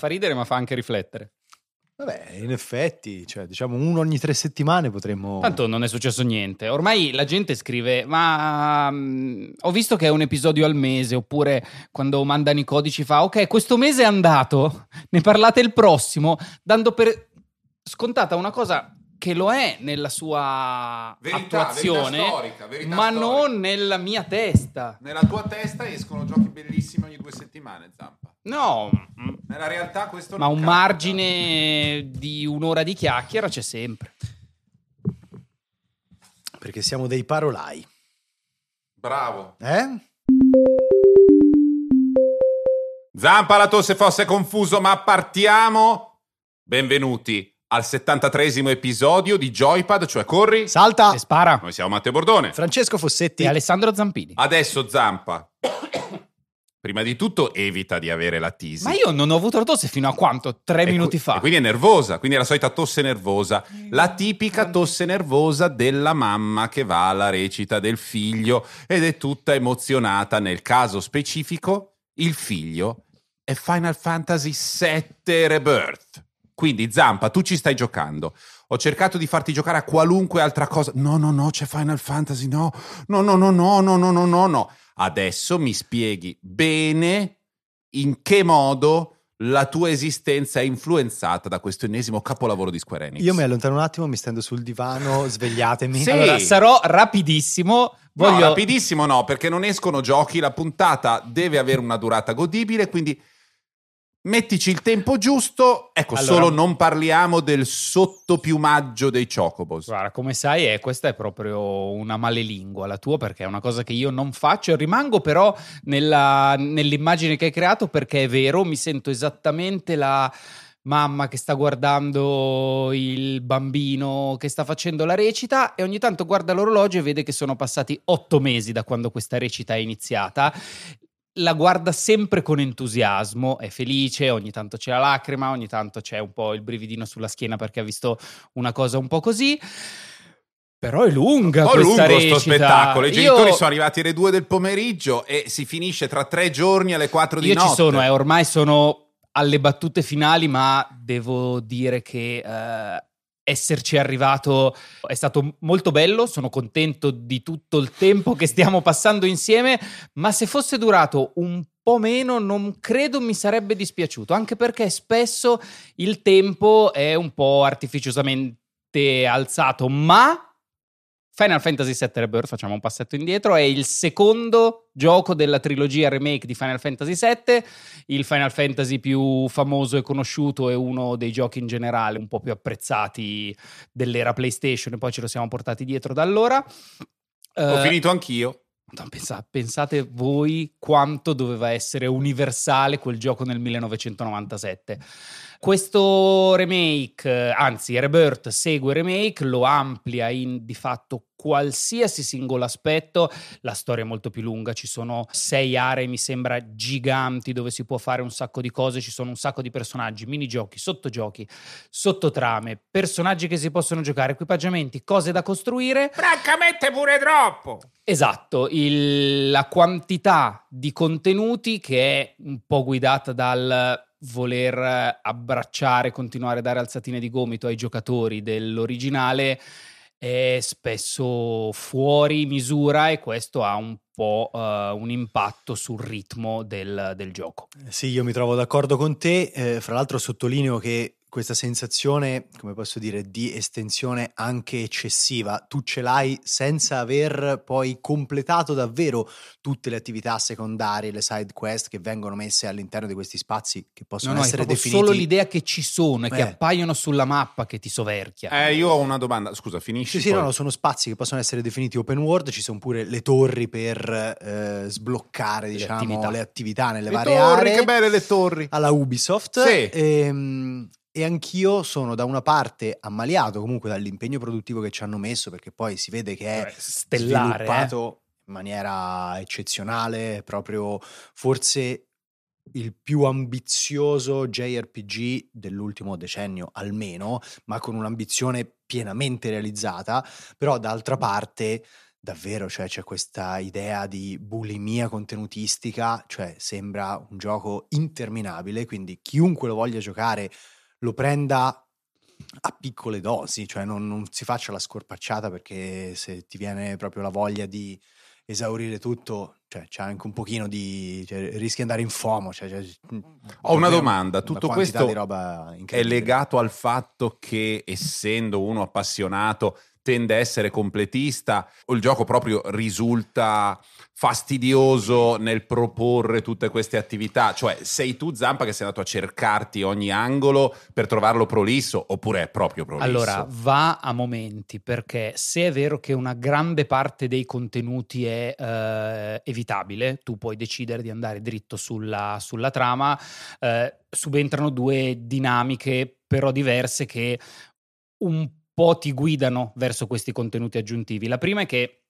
Fa ridere ma fa anche riflettere. Vabbè, in effetti, cioè, diciamo uno ogni tre settimane potremmo... Tanto non è successo niente. Ormai la gente scrive, ma um, ho visto che è un episodio al mese, oppure quando mandano i codici fa, ok, questo mese è andato, ne parlate il prossimo, dando per scontata una cosa che lo è nella sua Verità, attuazione, verità storica, verità ma storica. non nella mia testa. Nella tua testa escono giochi bellissimi ogni due settimane, Zampa. No, Nella realtà questo ma non un capita. margine di un'ora di chiacchiera c'è sempre. Perché siamo dei parolai. Bravo. Eh? Zampa la tosse fosse confuso, ma partiamo. Benvenuti al 73esimo episodio di Joypad, cioè corri. Salta! E spara. Noi siamo Matteo Bordone. Francesco Fossetti. E Alessandro Zampini. Adesso Zampa. Prima di tutto evita di avere la tisi. Ma io non ho avuto la tosse fino a quanto? Tre E minuti qui- fa. e quindi è nervosa, quindi è la solita tosse nervosa. La tipica tosse nervosa della mamma che va alla recita del figlio ed è tutta emozionata. Nel caso specifico, il figlio è Final Fantasy VII Rebirth. Quindi Zampa, tu ci stai giocando. Ho cercato di farti giocare a qualunque altra cosa. No, no, no, c'è Final Fantasy, no. No, no, no, no, no, no, no, no. no. Adesso mi spieghi bene in che modo la tua esistenza è influenzata da questo ennesimo capolavoro di Square Enix. Io mi allontano un attimo, mi stendo sul divano, svegliatemi. Sì. Allora, sarò rapidissimo. Voglio... No, rapidissimo no, perché non escono giochi, la puntata deve avere una durata godibile, quindi mettici il tempo giusto. Ecco, Allora- solo non parliamo del sottopiumaggio dei Chocobos. Guarda, come sai, eh, questa è proprio una malelingua la tua, perché è una cosa che io non faccio. Rimango però nella- nell'immagine che hai creato, perché è vero, mi sento esattamente la mamma che sta guardando il bambino che sta facendo la recita e ogni tanto guarda l'orologio e vede che sono passati otto mesi da quando questa recita è iniziata. La guarda sempre con entusiasmo, è felice, ogni tanto c'è la lacrima, ogni tanto c'è un po' il brividino sulla schiena perché ha visto una cosa un po' così. Però è lunga Un po' questa lungo recita. sto spettacolo. I Io- genitori sono arrivati alle due del pomeriggio e si finisce tra tre giorni alle quattro di Io notte. ci sono, eh, ormai sono alle battute finali, ma devo dire che eh, esserci arrivato è stato molto bello. Sono contento di tutto il tempo che stiamo passando insieme, ma se fosse durato un po' meno, non credo mi sarebbe dispiaciuto, anche perché spesso il tempo è un po' artificiosamente alzato, ma Final Fantasy VII Rebirth, facciamo un passetto indietro, è il secondo gioco della trilogia remake di Final Fantasy VII, il Final Fantasy più famoso e conosciuto e uno dei giochi in generale un po' più apprezzati dell'era PlayStation e poi ce lo siamo portati dietro da allora. Ho Eh, finito anch'io. Pensa- pensate voi quanto doveva essere universale quel gioco nel 1997. Questo remake, anzi Rebirth segue remake, lo amplia in di fatto qualsiasi singolo aspetto, la storia è molto più lunga, ci sono sei aree mi sembra giganti dove si può fare un sacco di cose, ci sono un sacco di personaggi, minigiochi, sottogiochi, sottotrame, personaggi che si possono giocare, equipaggiamenti, cose da costruire Francamente pure troppo. Esatto, il- la quantità di contenuti che è un po' guidata dal voler abbracciare, continuare a dare alzatine di gomito ai giocatori dell'originale è spesso fuori misura e questo ha un po' eh, un impatto sul ritmo del, del gioco. Sì, io mi trovo d'accordo con te. eh, fra l'altro sottolineo che questa sensazione, come posso dire, di estensione anche eccessiva, tu ce l'hai senza aver poi completato davvero tutte le attività secondarie, le side quest che vengono messe all'interno di questi spazi che possono No, no, è essere proprio definiti. solo l'idea che ci sono e che Eh. appaiono sulla mappa che ti soverchia. Eh, io ho una domanda. Scusa, finisci. Sì, sì, poi. no, no, sono spazi che possono essere definiti open world, ci sono pure le torri per eh, sbloccare, Le diciamo, attività. le attività nelle Le varie torri, aree. che belle le torri. alla Ubisoft Sì. ehm, e anch'io sono da una parte ammaliato comunque dall'impegno produttivo che ci hanno messo perché poi si vede che è stellare, eh. sviluppato in maniera eccezionale, proprio forse il più ambizioso JRPG dell'ultimo decennio almeno, ma con un'ambizione pienamente realizzata, però d'altra parte davvero cioè, c'è questa idea di bulimia contenutistica, cioè sembra un gioco interminabile, quindi chiunque lo voglia giocare lo prenda a piccole dosi, cioè non, non si faccia la scorpacciata perché se ti viene proprio la voglia di esaurire tutto, cioè c'è anche un pochino di... Cioè, rischi di andare in FOMO. Cioè, cioè, Ho una domanda, tutto questo è legato al fatto che essendo uno appassionato tende a essere completista o il gioco proprio risulta fastidioso nel proporre tutte queste attività? Cioè, sei tu Zampa che sei andato a cercarti ogni angolo per trovarlo prolisso oppure è proprio prolisso? Allora, va a momenti perché se è vero che una grande parte dei contenuti è eh, evitabile, tu puoi decidere di andare dritto sulla, sulla trama, eh, subentrano due dinamiche però diverse che un po' ti guidano verso questi contenuti aggiuntivi. La prima è che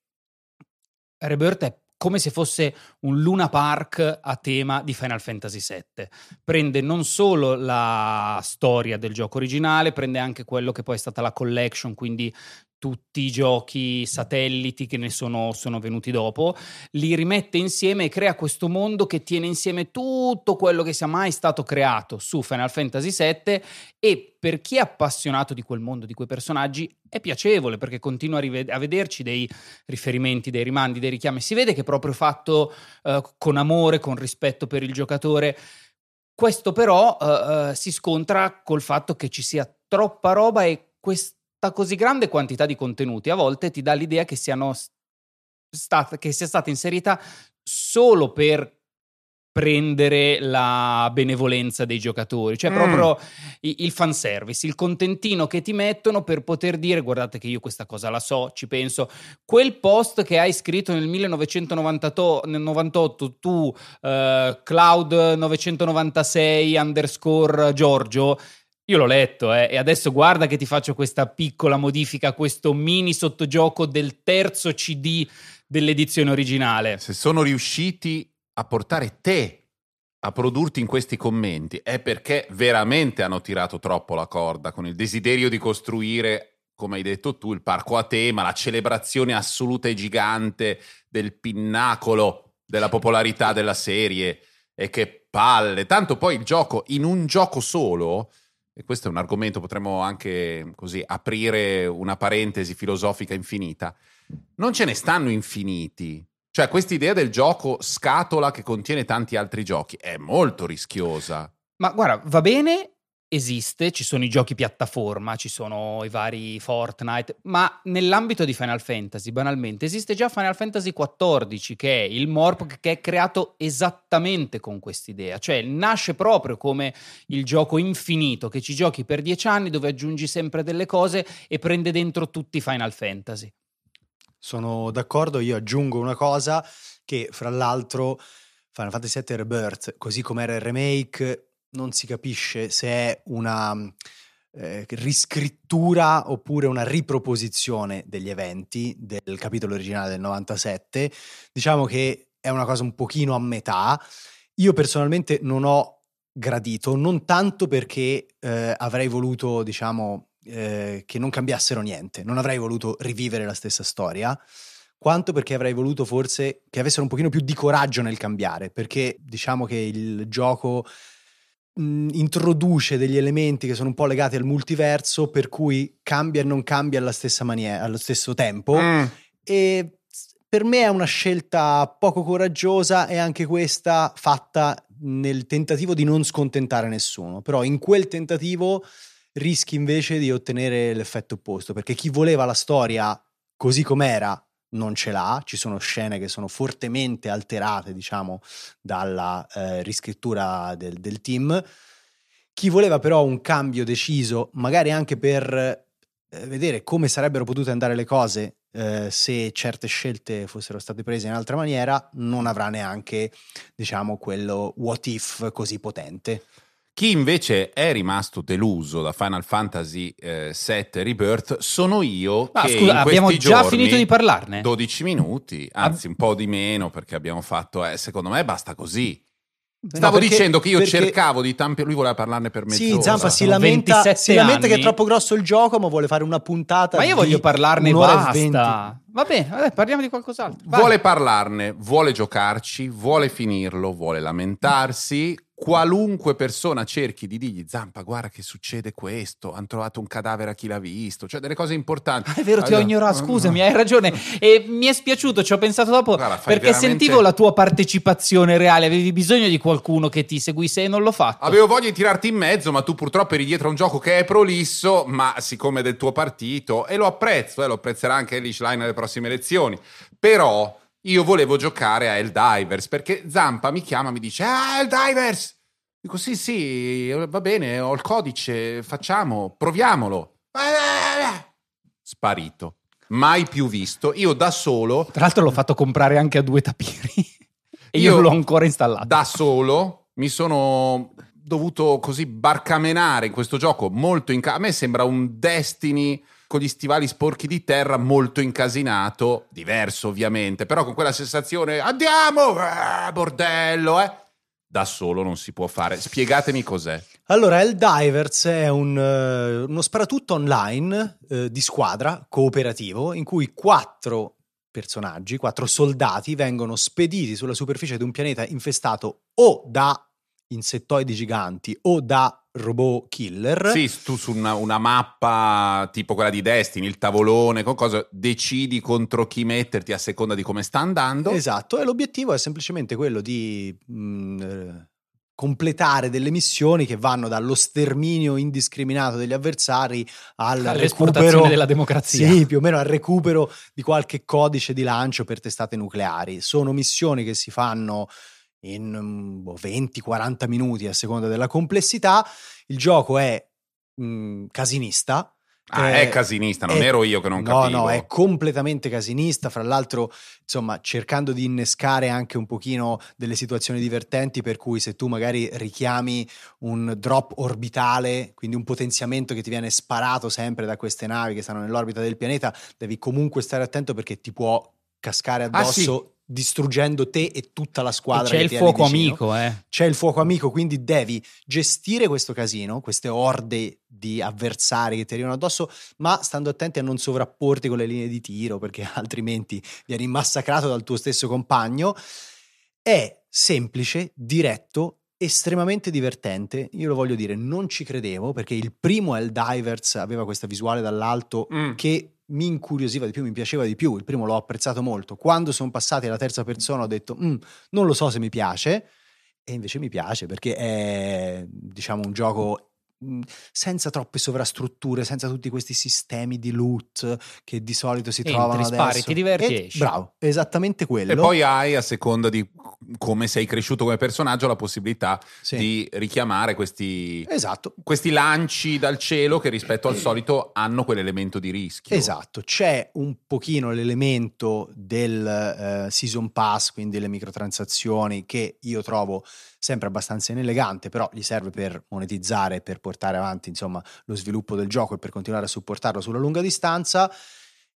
Rebirth è come se fosse un Luna Park a tema di Final Fantasy VII. Prende non solo la storia del gioco originale, prende anche quello che poi è stata la collection, quindi tutti i giochi satelliti che ne sono, sono, venuti dopo, li rimette insieme e crea questo mondo che tiene insieme tutto quello che sia mai stato creato su Final Fantasy VII e per chi è appassionato di quel mondo, di quei personaggi, è piacevole perché continua a, rived- a vederci dei riferimenti, dei rimandi, dei richiami. Si vede che è proprio fatto uh, con amore, con rispetto per il giocatore. Questo però uh, uh, si scontra col fatto che ci sia troppa roba e questo così grande quantità di contenuti a volte ti dà l'idea che, siano stat- che sia stata inserita solo per prendere la benevolenza dei giocatori, cioè mm. proprio il fanservice, il contentino che ti mettono per poter dire guardate che io questa cosa la so, ci penso. Quel post che hai scritto nel 1998 tu, uh, Cloud 996 underscore Giorgio, io l'ho letto eh, e adesso guarda che ti faccio questa piccola modifica, questo mini sottogioco del terzo CD dell'edizione originale. Se sono riusciti a portare te a produrti in questi commenti è perché veramente hanno tirato troppo la corda con il desiderio di costruire, come hai detto tu, il parco a tema, la celebrazione assoluta e gigante del pinnacolo della popolarità della serie. E che palle! Tanto poi il gioco, in un gioco solo, e questo è un argomento, potremmo anche così aprire una parentesi filosofica infinita, non ce ne stanno infiniti. Cioè, questa idea del gioco scatola che contiene tanti altri giochi è molto rischiosa. Ma guarda, va bene esiste, ci sono i giochi piattaforma, ci sono i vari Fortnite, ma nell'ambito di Final Fantasy, banalmente, esiste già Final Fantasy XIV, che è il Morp che è creato esattamente con quest'idea, cioè nasce proprio come il gioco infinito, che ci giochi per dieci anni, dove aggiungi sempre delle cose e prende dentro tutti i Final Fantasy. Sono d'accordo, io aggiungo una cosa che fra l'altro Final Fantasy VII Rebirth, così come era il remake, non si capisce se è una eh, riscrittura oppure una riproposizione degli eventi del capitolo originale del 97. Diciamo che è una cosa un pochino a metà. Io personalmente non ho gradito, non tanto perché eh, avrei voluto, diciamo, eh, che non cambiassero niente, non avrei voluto rivivere la stessa storia, quanto perché avrei voluto forse che avessero un pochino più di coraggio nel cambiare, perché diciamo che il gioco mh, introduce degli elementi che sono un po' legati al multiverso, per cui cambia e non cambia alla stessa maniera, allo stesso tempo. Mm. E per me è una scelta poco coraggiosa e anche questa fatta nel tentativo di non scontentare nessuno. Però in quel tentativo rischi invece di ottenere l'effetto opposto, perché chi voleva la storia così com'era non ce l'ha, ci sono scene che sono fortemente alterate, diciamo, dalla eh, riscrittura del, del, team. Chi voleva però un cambio deciso, magari anche per eh, vedere come sarebbero potute andare le cose eh, se certe scelte fossero state prese in altra maniera, non avrà neanche, diciamo, quello what if così potente. Chi invece è rimasto deluso da Final Fantasy eh, VII Rebirth sono io. Ah, scusa, abbiamo già finito di parlarne? 12 minuti, anzi un po' di meno perché abbiamo fatto, eh, secondo me basta così. Stavo perché- dicendo che io perché- cercavo di tampi... Lui voleva parlarne per mezz'ora. Sì, Zampa si lamenta, 27 si lamenta che è troppo grosso il gioco, ma vuole fare una puntata. Ma io di voglio parlarne basta. Va bene, vabbè, parliamo di qualcos'altro. Vai. Vuole parlarne, vuole giocarci, vuole finirlo, vuole lamentarsi. Qualunque persona cerchi di dirgli Zampa, guarda che succede questo, hanno trovato un cadavere a chi l'ha visto, cioè delle cose importanti. Ah, È vero, ti ho Allora- ignorato, scusami, hai ragione. E mi è spiaciuto, ci ho pensato dopo Guarda, perché veramente- sentivo la tua partecipazione reale, avevi bisogno di qualcuno che ti seguisse e non l'ho fatto. Avevo voglia di tirarti in mezzo, ma tu purtroppo eri dietro a un gioco che è prolisso, ma siccome è del tuo partito, e lo apprezzo, eh, lo apprezzerà anche Elish Line alle prossime elezioni. Però io volevo giocare a Helldivers, perché Zampa mi chiama e mi dice, ah, Helldivers! Dico, sì, sì, va bene, ho il codice, facciamo, proviamolo. Sparito. Mai più visto. Io da solo Tra l'altro l'ho fatto comprare anche a due tapiri e io, Io l'ho ancora installato. da solo mi sono dovuto così barcamenare in questo gioco molto inca- a me sembra un Destiny con gli stivali sporchi di terra molto incasinato diverso ovviamente però con quella sensazione andiamo! Eh, bordello eh. Da solo non si può fare. Spiegatemi cos'è. Allora, Helldivers è un, eh, uno sparatutto online eh, di squadra cooperativo in cui quattro personaggi, quattro soldati vengono spediti sulla superficie di un pianeta infestato o da insettoidi giganti o da robot killer. sì tu su una, una mappa tipo quella di Destiny il tavolone con cosa decidi contro chi metterti a seconda di come sta andando Esatto, e l'obiettivo è semplicemente quello di mh, eh, completare delle missioni che vanno dallo sterminio indiscriminato degli avversari al recupero della democrazia. Sì, più o meno al recupero di qualche codice di lancio per testate nucleari. Sono missioni che si fanno in mm, boh, 20-40 minuti a seconda della complessità. Il gioco è mm, casinista. ah, Eh, è casinista non è- ero io che non no, capivo No, è completamente casinista, fra l'altro, insomma, cercando di innescare anche un pochino delle situazioni divertenti per cui se tu magari richiami un drop orbitale, quindi un potenziamento che ti viene sparato sempre da queste navi che stanno nell'orbita del pianeta, devi comunque stare attento perché ti può cascare Ah, addosso distruggendo te e tutta la E squadra. c'è che il fuoco amico, eh. c'è il fuoco amico, quindi devi gestire questo casino, queste orde di avversari che ti arrivano addosso, ma stando attenti a non sovrapporti con le linee di tiro, perché altrimenti vieni massacrato dal tuo stesso compagno. È semplice, diretto, estremamente divertente. Io lo voglio dire, non ci credevo, perché il primo Helldivers aveva questa visuale dall'alto Mm. che mi incuriosiva di più, mi piaceva di più. Il primo l'ho apprezzato molto. Quando sono passati alla terza persona ho detto, "Mm, non lo so se mi piace. E invece mi piace perché è, diciamo, un gioco senza troppe sovrastrutture, senza tutti questi sistemi di loot che di solito si Entri, trovano spari, adesso. ti diverti e E- esci. Bravo, esattamente quello. E poi hai, a seconda di come sei cresciuto come personaggio, la possibilità Sì. di richiamare questi, Esatto. questi lanci dal cielo che rispetto al solito hanno quell'elemento di rischio. Esatto, c'è un pochino l'elemento del eh, season pass, quindi le microtransazioni, che io trovo sempre abbastanza inelegante, però gli serve per monetizzare, per portare avanti insomma lo sviluppo del gioco e per continuare a supportarlo sulla lunga distanza.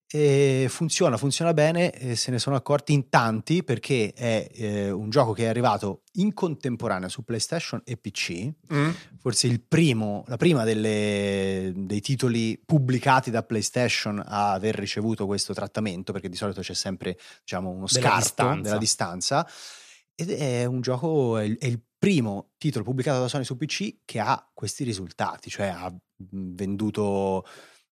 E funziona, funziona bene, e se ne sono accorti in tanti perché è eh, un gioco che è arrivato in contemporanea su PlayStation e PC, Mm? forse il primo, la prima delle- dei titoli pubblicati da PlayStation a aver ricevuto questo trattamento, perché di solito c'è sempre diciamo, uno Della scarto distanza. della distanza. Ed è un gioco, è il, primo titolo pubblicato da Sony su PC che ha questi risultati, cioè ha mh, venduto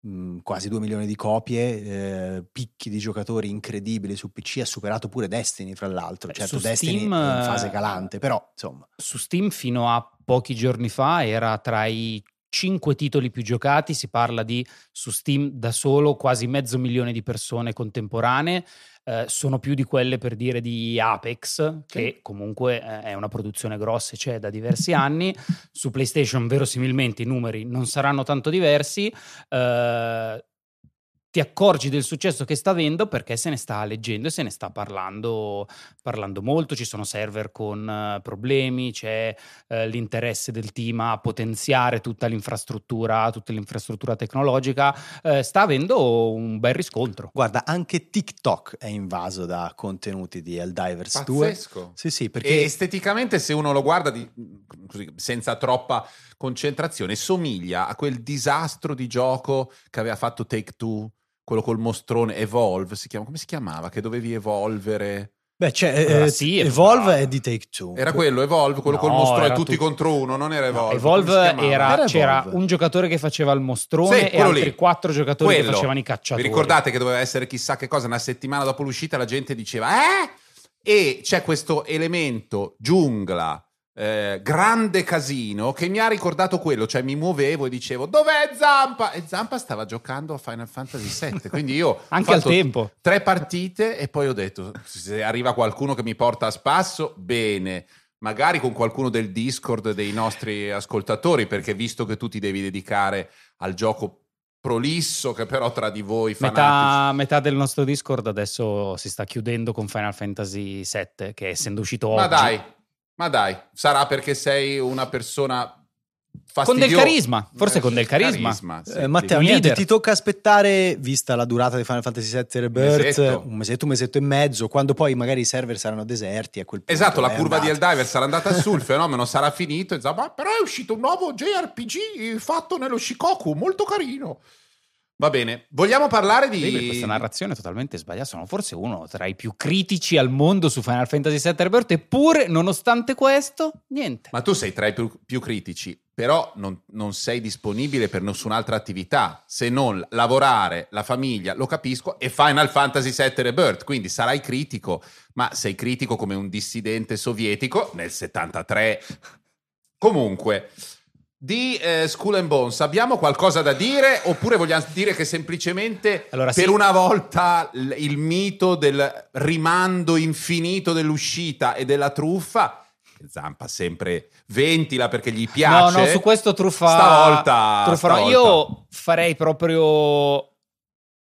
mh, quasi 2 milioni di copie, eh, picchi di giocatori incredibili su PC, ha superato pure Destiny, fra l'altro. Beh, certo, Destiny Steam, in fase calante, però insomma. Su Steam fino a pochi giorni fa era tra i cinque titoli più giocati, si parla di su Steam da solo quasi mezzo milione di persone contemporanee, eh, sono più di quelle per dire di Apex, che comunque eh, è una produzione grossa e c'è da diversi anni, su PlayStation verosimilmente i numeri non saranno tanto diversi, eh, ti accorgi del successo che sta avendo perché se ne sta leggendo e se ne sta parlando, parlando molto, ci sono server con uh, problemi, c'è uh, l'interesse del team a potenziare tutta l'infrastruttura, tutta l'infrastruttura tecnologica, uh, sta avendo un bel riscontro. Guarda, anche TikTok è invaso da contenuti di Helldivers 2. Pazzesco. Sì, sì, perché E esteticamente, se uno lo guarda di- così, senza troppa concentrazione, somiglia a quel disastro di gioco che aveva fatto Take Two, quello col mostrone Evolve, si chiama, come si chiamava? Che dovevi evolvere. Beh, c'è, Allora, eh, sì, Evolve è di Take Two. Era quello Evolve, quello col No, mostrone era tutti tu- contro uno, non era No, Evolve. Evolve si chiamava? era, Era c'era Evolve. un giocatore che faceva il mostrone Sì, e altri lì. quattro giocatori che Quello. facevano i cacciatori. Vi ricordate che doveva essere chissà che cosa? Una settimana dopo l'uscita la gente diceva eh? E c'è questo elemento giungla, eh, grande casino che mi ha ricordato quello, cioè mi muovevo e dicevo dov'è Zampa? E Zampa stava giocando a Final Fantasy VII, quindi io Anche al tempo. tre partite e poi ho detto se arriva qualcuno che mi porta a spasso, bene. Magari con qualcuno del Discord dei nostri ascoltatori, perché visto che tu ti devi dedicare al gioco prolisso, che però tra di voi fanatici Metà, metà del nostro Discord adesso si sta chiudendo con Final Fantasy VII, che essendo uscito Ma oggi. dai, ma dai, sarà perché sei una persona Con fastidiosa. del carisma, forse Eh, con del carisma. sì, Eh, Matteo, niente, leader. ti tocca aspettare, vista la durata di Final Fantasy VII Rebirth, Mesetto. un mesetto, un mesetto e mezzo, quando poi magari i server saranno deserti a quel punto. Esatto, la è curva di andata. Eldiver sarà andata su, il fenomeno sarà finito. E ma però è uscito un nuovo JRPG fatto nello Shikoku, molto carino. Va bene, vogliamo parlare di... Vedi, questa narrazione è totalmente sbagliata. Sono forse uno tra i più critici al mondo su Final Fantasy VII Rebirth, eppure, nonostante questo, niente. Ma tu sei tra i più, più critici, però non, non sei disponibile per nessun'altra attività se non lavorare, la famiglia, lo capisco, e Final Fantasy VII Rebirth, quindi sarai critico, ma sei critico come un dissidente sovietico nel 73. Comunque, di eh, Skull and Bones abbiamo qualcosa da dire oppure vogliamo dire che semplicemente Allora, per sì. una volta l- il mito del rimando infinito dell'uscita e della truffa Zampa sempre ventila perché gli piace No, no, su questo truffa. Stavolta, truffa no. stavolta. Io farei proprio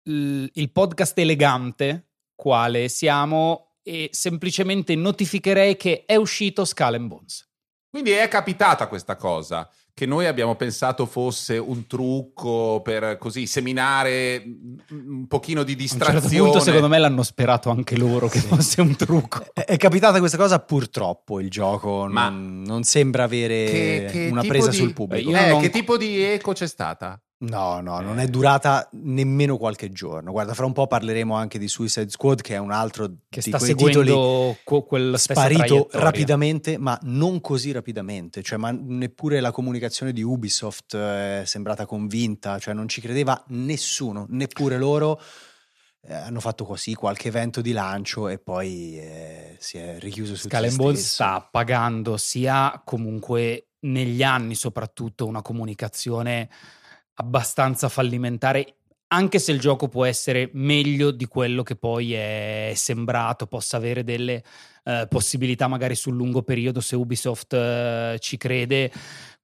il, il podcast elegante, quale siamo, e semplicemente notificherei che è uscito Skull and Bones. Quindi è capitata questa cosa che noi abbiamo pensato fosse un trucco per così seminare un pochino di A un distrazione. certo punto, secondo me, l'hanno sperato anche loro che fosse un trucco. È, capitata questa cosa purtroppo, il gioco Ma- non, non sembra avere Che- che una presa di- sul pubblico. Eh, non- Che tipo di eco c'è stata? No, no, non è durata nemmeno qualche giorno. Guarda, fra un po' parleremo anche di Suicide Squad, che è un altro Che di sta quei titoli stessa sparito rapidamente, ma non così rapidamente. Cioè, ma neppure la comunicazione di Ubisoft è sembrata convinta, cioè non ci credeva nessuno, neppure loro. Eh, hanno fatto così qualche evento di lancio e poi eh, si è richiuso su Skull Bones sta pagando sia comunque negli anni soprattutto una comunicazione abbastanza fallimentare anche se il gioco può essere meglio di quello che poi è sembrato, possa avere delle eh, possibilità magari sul lungo periodo se Ubisoft eh, ci crede,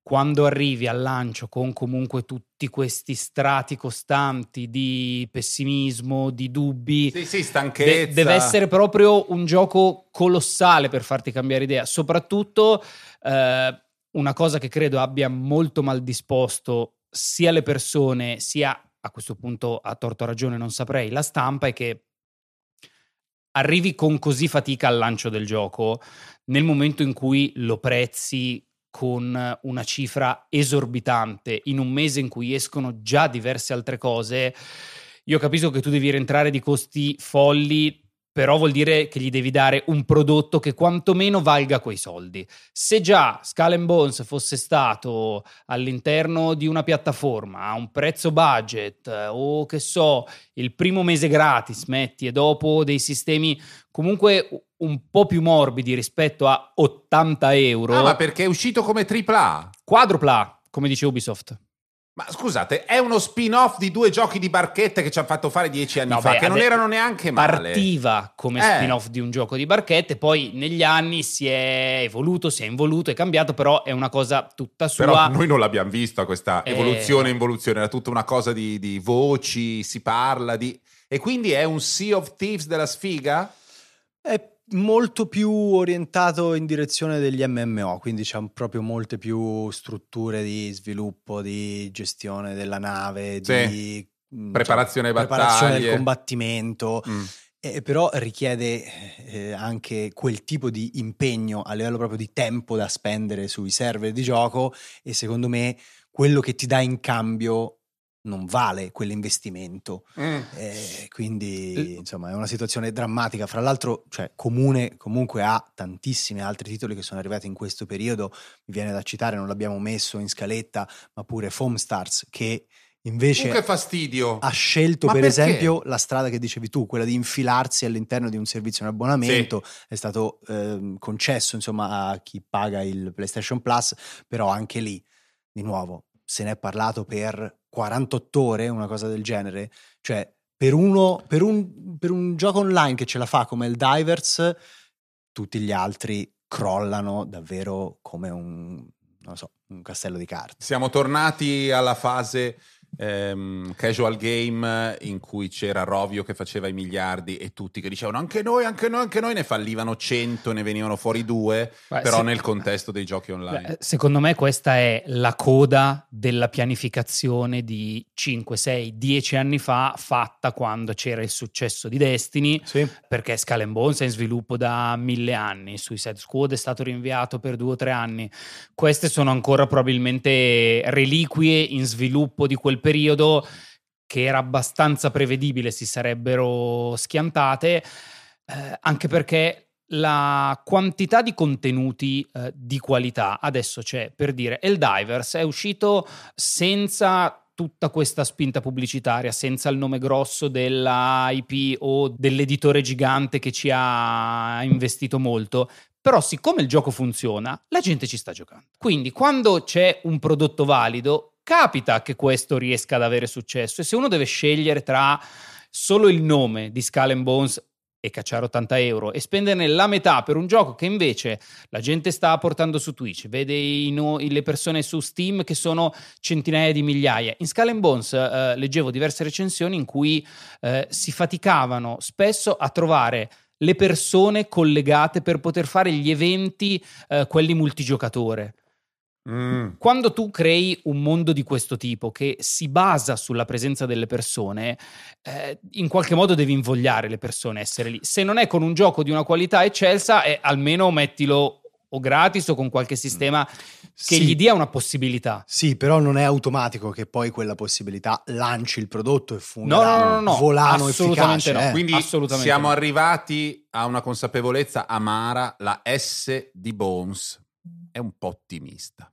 quando arrivi al lancio con comunque tutti questi strati costanti di pessimismo, di dubbi, Sì, sì, De- stanchezza. deve essere proprio un gioco colossale per farti cambiare idea. Soprattutto eh, una cosa che credo abbia molto mal disposto sia le persone, sia a questo punto a torto ragione non saprei, la stampa è che arrivi con così fatica al lancio del gioco nel momento in cui lo prezzi con una cifra esorbitante in un mese in cui escono già diverse altre cose, io capisco che tu devi rientrare di costi folli, però vuol dire che gli devi dare un prodotto che quantomeno valga quei soldi. Se già Skull Bones fosse stato all'interno di una piattaforma a un prezzo budget o che so, il primo mese gratis metti e dopo dei sistemi comunque un po' più morbidi rispetto a 80 euro, Ah, ma perché è uscito come AAA? quadrupla, come dice Ubisoft. Ma scusate, è uno spin-off di due giochi di barchette che ci hanno fatto fare dieci anni No, fa, beh, che non erano neanche male. Partiva come Eh. spin-off di un gioco di barchette, poi negli anni si è evoluto, si è involuto, è cambiato, però è una cosa tutta sua. Però noi non l'abbiamo vista questa Eh, evoluzione, involuzione, era tutta una cosa di, di voci, si parla di... E quindi è un Sea of Thieves della sfiga? È molto più orientato in direzione degli MMO, quindi c'è proprio molte più strutture di sviluppo, di gestione della nave, Sì. di mm, Preparazione ai preparazione del combattimento. Mm. Eh, però richiede eh, anche quel tipo di impegno a livello proprio di tempo da spendere sui server di gioco e secondo me quello che ti dà in cambio non vale quell'investimento. Mm. Eh, quindi insomma è una situazione drammatica. Fra l'altro, cioè, comune comunque ha tantissimi altri titoli che sono arrivati in questo periodo. Mi viene da citare, non l'abbiamo messo in scaletta, ma pure Foam Stars che invece che fastidio! ha scelto Ma per perché? esempio la strada che dicevi tu, quella di infilarsi all'interno di un servizio in abbonamento, è stato ehm, concesso insomma a chi paga il PlayStation Plus, però anche lì di nuovo se ne è parlato per 48 ore, una cosa del genere, cioè per, uno, per, un, per un gioco online che ce la fa come il Divers, tutti gli altri crollano davvero come un, non so, un castello di carte. Siamo tornati alla fase ehm, casual game in cui c'era Rovio che faceva i miliardi e tutti che dicevano anche noi, anche noi, anche noi, ne fallivano 100, ne venivano fuori due, Beh, però se- nel contesto dei giochi online. Beh, secondo me questa è la coda della pianificazione di 5, 6, 10 anni fa fatta quando c'era il successo di Destiny Sì. perché Skull and Bones è in sviluppo da mille anni, Suicide Squad è stato rinviato per due o tre anni. Queste sono ancora probabilmente reliquie in sviluppo di quel periodo che era abbastanza prevedibile si sarebbero schiantate, eh, anche perché la quantità di contenuti eh, di qualità adesso c'è per dire Eldivers è uscito senza tutta questa spinta pubblicitaria, senza il nome grosso della IP o dell'editore gigante che ci ha investito molto. Però, siccome il gioco funziona, la gente ci sta giocando. Quindi, quando c'è un prodotto valido, capita che questo riesca ad avere successo. E se uno deve scegliere tra solo il nome di Skull and Bones e cacciare 80 euro e spenderne la metà per un gioco che invece la gente sta portando su Twitch, vede i no- le persone su Steam che sono centinaia di migliaia. In Skull Bones eh, leggevo diverse recensioni in cui eh, si faticavano spesso a trovare le persone collegate per poter fare gli eventi, eh, quelli multigiocatore. Mm. Quando tu crei un mondo di questo tipo che si basa sulla presenza delle persone, eh, in qualche modo devi invogliare le persone a essere lì. Se non è con un gioco di una qualità eccelsa, eh, almeno mettilo o gratis o con qualche sistema che Sì. gli dia una possibilità. Sì, però non è automatico che poi quella possibilità lanci il prodotto e fu un No, no, no, no, no, volano assolutamente efficace. no. eh. Quindi assolutamente siamo no. arrivati a una consapevolezza amara, la S di Bones è un po' ottimista.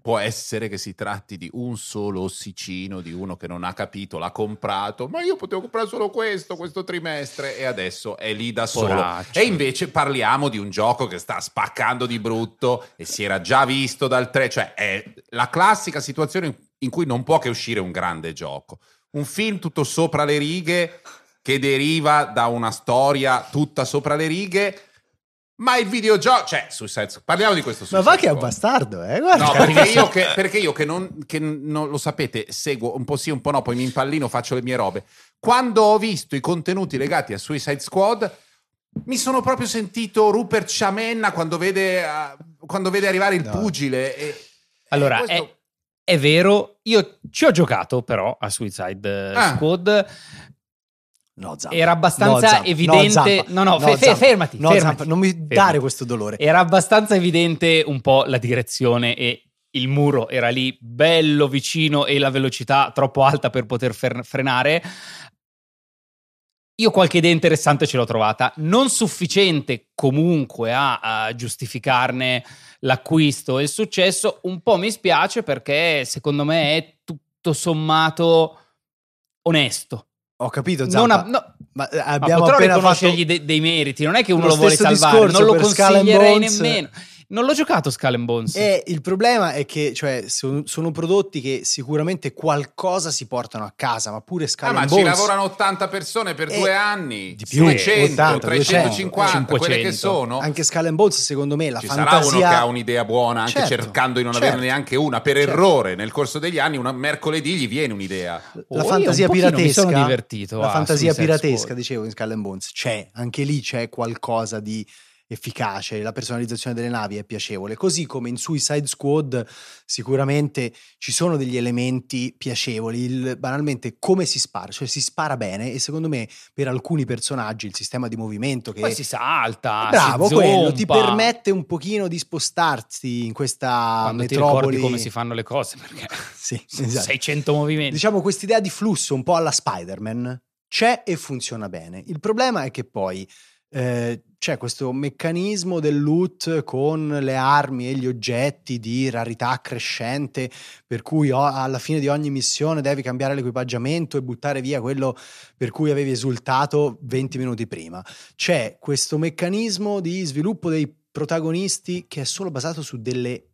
Può essere che si tratti di un solo ossicino, di uno che non ha capito, l'ha comprato, ma io potevo comprare solo questo, questo trimestre, e adesso è lì da solo. Poraccio. E invece parliamo di un gioco che sta spaccando di brutto e si era già visto dal 3, cioè è la classica situazione in cui non può che uscire un grande gioco. Un film tutto sopra le righe che deriva da una storia tutta sopra le righe, ma il videogioco, cioè, Suicide Squad- parliamo di questo Ma va che è un bastardo, eh? Guarda. No, perché io, che, perché io che non, che non lo sapete, seguo un po' sì, un po' no, poi mi impallino, faccio le mie robe. Quando ho visto i contenuti legati a Suicide Squad, mi sono proprio sentito Rupert Ciamenna quando vede, ah, quando vede arrivare il No. pugile. e- Allora, e questo- è, è vero, io ci ho giocato però a Suicide eh, Ah. Squad. No, Zampa. Era abbastanza Zampa. evidente- Zampa. no, no, fe- fe- fermati, No, fermati. Zampa, non mi Fermati. dare questo dolore. Era abbastanza evidente un po' la direzione e il muro era lì bello vicino e la velocità troppo alta per poter fer- frenare. Io qualche idea interessante ce l'ho trovata, non sufficiente comunque a, a giustificarne l'acquisto e il successo. Un po' mi spiace perché secondo me è tutto sommato onesto. Ho capito, Non Zampa. ha- no, ma eh, ma abbiamo potrò appena fatto riconoscergli de- dei meriti, non è che uno lo lo vuole salvare, non lo consiglierei nemmeno. Non l'ho giocato Skull and Bones. E il problema è che cioè, son- sono prodotti che sicuramente qualcosa si portano a casa, ma pure Skull Ah, ma and ci Bones. lavorano 80 persone per Eh, due anni. di più, 300, 80, 350, quelle che 500. sono. Anche Skull and Bones, secondo me, la Ci fantasia... sarà uno che ha un'idea buona, anche Certo, cercando di non certo. averne neanche una. Per Certo. errore, nel corso degli anni, una mercoledì gli viene un'idea. la Oh, fantasia un pochino mi piratesca sono divertito la a fantasia piratesca dicevo in Skull and Bones c'è anche lì c'è qualcosa di efficace la personalizzazione delle navi è piacevole così come in Suicide Squad sicuramente ci sono degli elementi piacevoli il- banalmente come si spara cioè si spara bene e secondo me per alcuni personaggi il sistema di movimento che Poi si salta, Bravo, si quello ti permette un pochino di spostarti in questa Quando metropoli. come si fanno le cose, perché Sì, esatto. 600 movimenti. Diciamo quest'idea di flusso un po' alla Spider-Man c'è e funziona bene. Il problema è che poi eh, c'è questo meccanismo del loot con le armi e gli oggetti di rarità crescente, per cui alla fine di ogni missione devi cambiare l'equipaggiamento e buttare via quello per cui avevi esultato 20 minuti prima. C'è questo meccanismo di sviluppo dei protagonisti che è solo basato su delle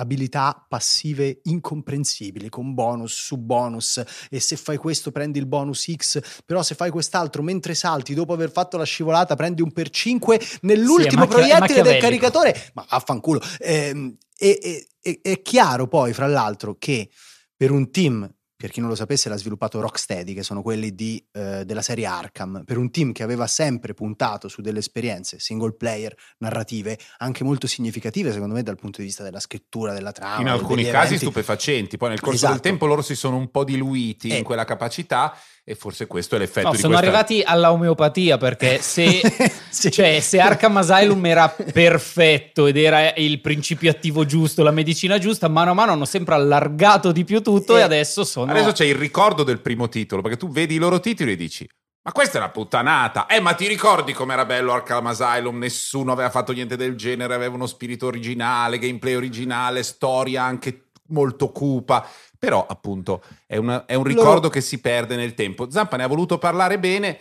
abilità passive incomprensibili con bonus su bonus e se fai questo prendi il bonus X però se fai quest'altro mentre salti dopo aver fatto la scivolata prendi un per 5 nell'ultimo macchia- è proiettile del caricatore ma affanculo Ehm, e, e- e- è chiaro poi fra l'altro che per un team per chi non lo sapesse l'ha sviluppato Rocksteady che sono quelli di, eh, della serie Arkham per un team che aveva sempre puntato su delle esperienze single player narrative anche molto significative secondo me dal punto di vista della scrittura della trama in alcuni casi eventi. stupefacenti. Poi nel corso Esatto. del tempo loro si sono un po' diluiti Eh. in quella capacità e forse questo è l'effetto No, di sono questa... arrivati alla omeopatia perché se, Sì. cioè, se Arkham Asylum era perfetto ed era il principio attivo giusto, la medicina giusta, mano a mano hanno sempre allargato di più tutto Eh, e adesso sono... Adesso c'è il ricordo del primo titolo, perché tu vedi i loro titoli e dici ma questa è una puttanata. Eh, ma ti ricordi com'era bello Arkham Asylum? Nessuno aveva fatto niente del genere, aveva uno spirito originale, gameplay originale, storia anche molto cupa. Però, appunto, è, una- è un Loro- ricordo che si perde nel tempo. Zampa ne ha voluto parlare bene.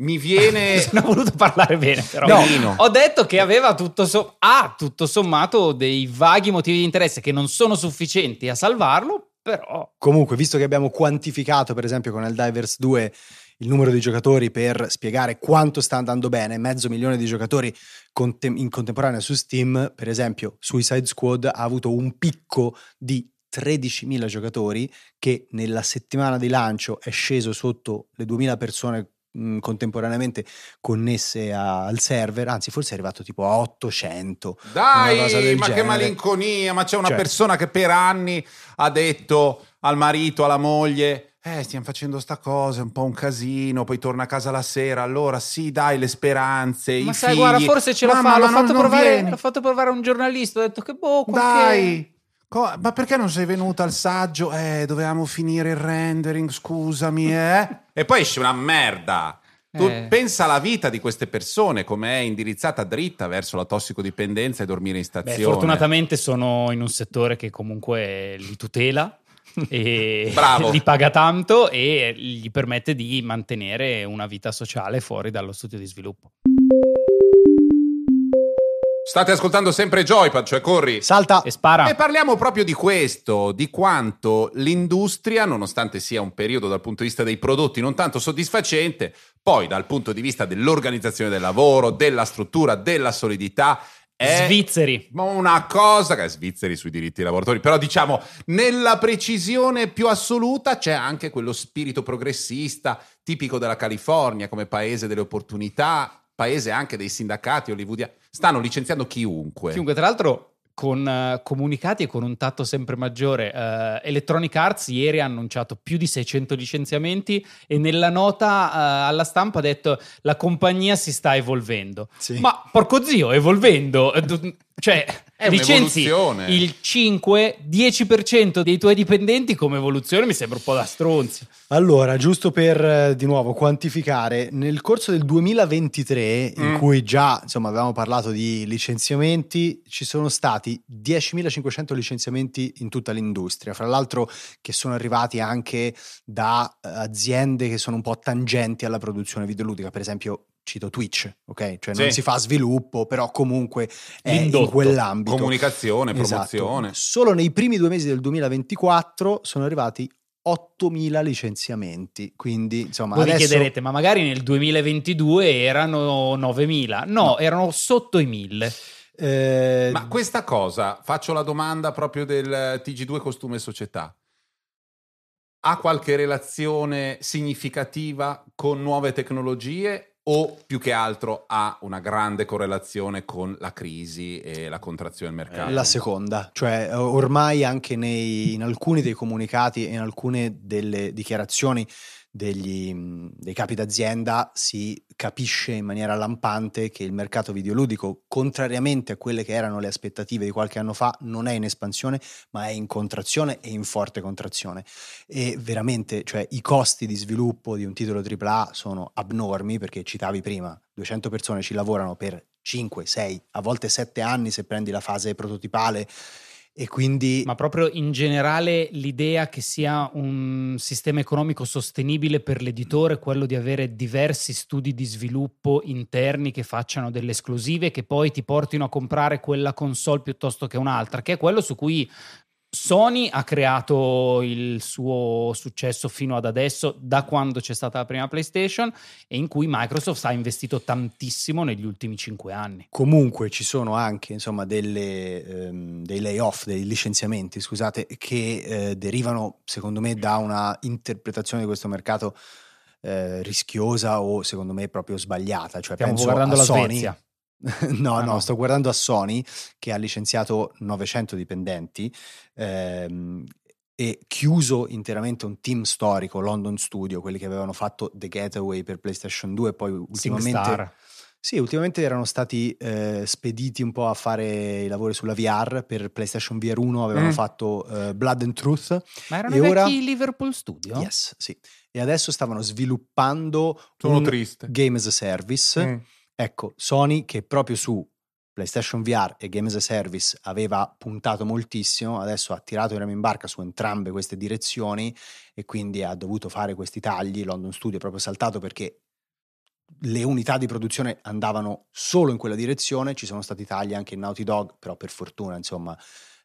Mi viene... non ho voluto parlare bene, però. No. Ho detto che aveva tutto, so- ha tutto sommato dei vaghi motivi di interesse che non sono sufficienti a salvarlo, però Comunque, visto che abbiamo quantificato, per esempio, con Divers 2 il numero di giocatori per spiegare quanto sta andando bene, mezzo milione di giocatori contem- in contemporanea su Steam, per esempio, Suicide Squad ha avuto un picco di 13.000 giocatori che nella settimana di lancio è sceso sotto le 2.000 persone mh, contemporaneamente connesse a- al server, anzi forse è arrivato tipo a 800. una cosa Dai, del ma che genere. malinconia, ma c'è una Cioè. persona che per anni ha detto al marito, alla moglie, eh, stiamo facendo sta cosa, è un po' un casino, poi torna a casa la sera, allora sì, dai, le speranze, Ma i sai, figli. guarda, forse ce la Mamma, fa. L'ho non- fatto, non provare, l'ho fatto provare a un giornalista. Ho detto che boh, qualche- Dai, co- ma perché non sei venuta al saggio? Eh, dovevamo finire il rendering, scusami, eh? e poi esce una merda. Tu Eh. pensa alla vita di queste persone, come è indirizzata dritta verso la tossicodipendenza e dormire in Beh, stazione. fortunatamente sono in un settore che comunque li tutela e Bravo. li paga tanto e gli permette di mantenere una vita sociale fuori dallo studio di sviluppo. State ascoltando sempre Joypad, cioè corri. Salta! E spara. E parliamo proprio di questo, di quanto l'industria, nonostante sia un periodo dal punto di vista dei prodotti non tanto soddisfacente, poi dal punto di vista dell'organizzazione del lavoro, della struttura, della solidità, è Svizzeri. una cosa che è svizzeri sui diritti dei lavoratori, però diciamo nella precisione più assoluta c'è anche quello spirito progressista tipico della California come paese delle opportunità, paese anche dei sindacati hollywoodiani. Stanno licenziando chiunque. Chiunque, tra l'altro, con eh, comunicati e con un tatto sempre maggiore. eh, Electronic Arts ieri ha annunciato più di 600 licenziamenti e nella nota eh, alla stampa ha detto la compagnia si sta evolvendo. Sì. Ma porco zio, evolvendo, cioè È licenzi un'evoluzione. il 5-10% dei tuoi dipendenti come evoluzione mi sembra un po' da stronzi. Allora, giusto per eh, di nuovo quantificare, nel corso del 2023, in Mm. cui già insomma avevamo parlato di licenziamenti, ci sono stati 10.500 licenziamenti in tutta l'industria, fra l'altro che sono arrivati anche da eh, aziende che sono un po' tangenti alla produzione videoludica, per esempio cito Twitch, ok? Cioè Sì. non si fa sviluppo, però comunque è in L'indotto. quell'ambito. Comunicazione, Esatto. promozione. Solo nei primi due mesi del 2024 sono arrivati 8.000 licenziamenti, quindi insomma Voi vi adesso... chiederete, ma magari nel 2022 erano 9.000? No, No. erano sotto i 1.000. eh, Ma questa cosa, faccio la domanda proprio del TG2 Costume e Società. Ha qualche relazione significativa con nuove tecnologie o più che altro ha una grande correlazione con la crisi e la contrazione del mercato? La seconda, cioè ormai anche nei- in alcuni dei comunicati e in alcune delle dichiarazioni degli, dei capi d'azienda si capisce in maniera lampante che il mercato videoludico, contrariamente a quelle che erano le aspettative di qualche anno fa, non è in espansione, ma è in contrazione e in forte contrazione. E veramente, cioè, i costi di sviluppo di un titolo AAA sono abnormi, perché citavi prima, 200 persone ci lavorano per 5, 6, a volte 7 anni se prendi la fase prototipale e quindi Ma proprio in generale l'idea che sia un sistema economico sostenibile per l'editore, quello di avere diversi studi di sviluppo interni che facciano delle esclusive che poi ti portino a comprare quella console piuttosto che un'altra, che è quello su cui Sony ha creato il suo successo fino ad adesso, da quando c'è stata la prima PlayStation, e in cui Microsoft ha investito tantissimo negli ultimi cinque anni. comunque ci sono anche insomma delle, ehm, dei layoff, dei licenziamenti, scusate, che eh, derivano secondo me da una interpretazione di questo mercato eh, rischiosa o secondo me proprio sbagliata. Cioè, Stiamo penso guardando a la Sony. Svezia. no, Ah, no, no. sto guardando a Sony che ha licenziato 900 dipendenti ehm, e chiuso interamente un team storico, London Studio, quelli che avevano fatto The Getaway per PlayStation 2 e poi ultimamente... SingStar. Sì, ultimamente erano stati eh, spediti un po' a fare i lavori sulla VR per PlayStation VR 1, avevano Mm. fatto eh, Blood and Truth. Ma erano E i ora- Liverpool Studio? Yes, sì. E adesso stavano sviluppando Sono un triste. Game as a Service. Mm. Ecco, Sony che proprio su PlayStation VR e Game as a Service aveva puntato moltissimo, adesso ha tirato il remo in barca su entrambe queste direzioni e quindi ha dovuto fare questi tagli. London Studio è proprio saltato perché le unità di produzione andavano solo in quella direzione, ci sono stati tagli anche in Naughty Dog, però per fortuna insomma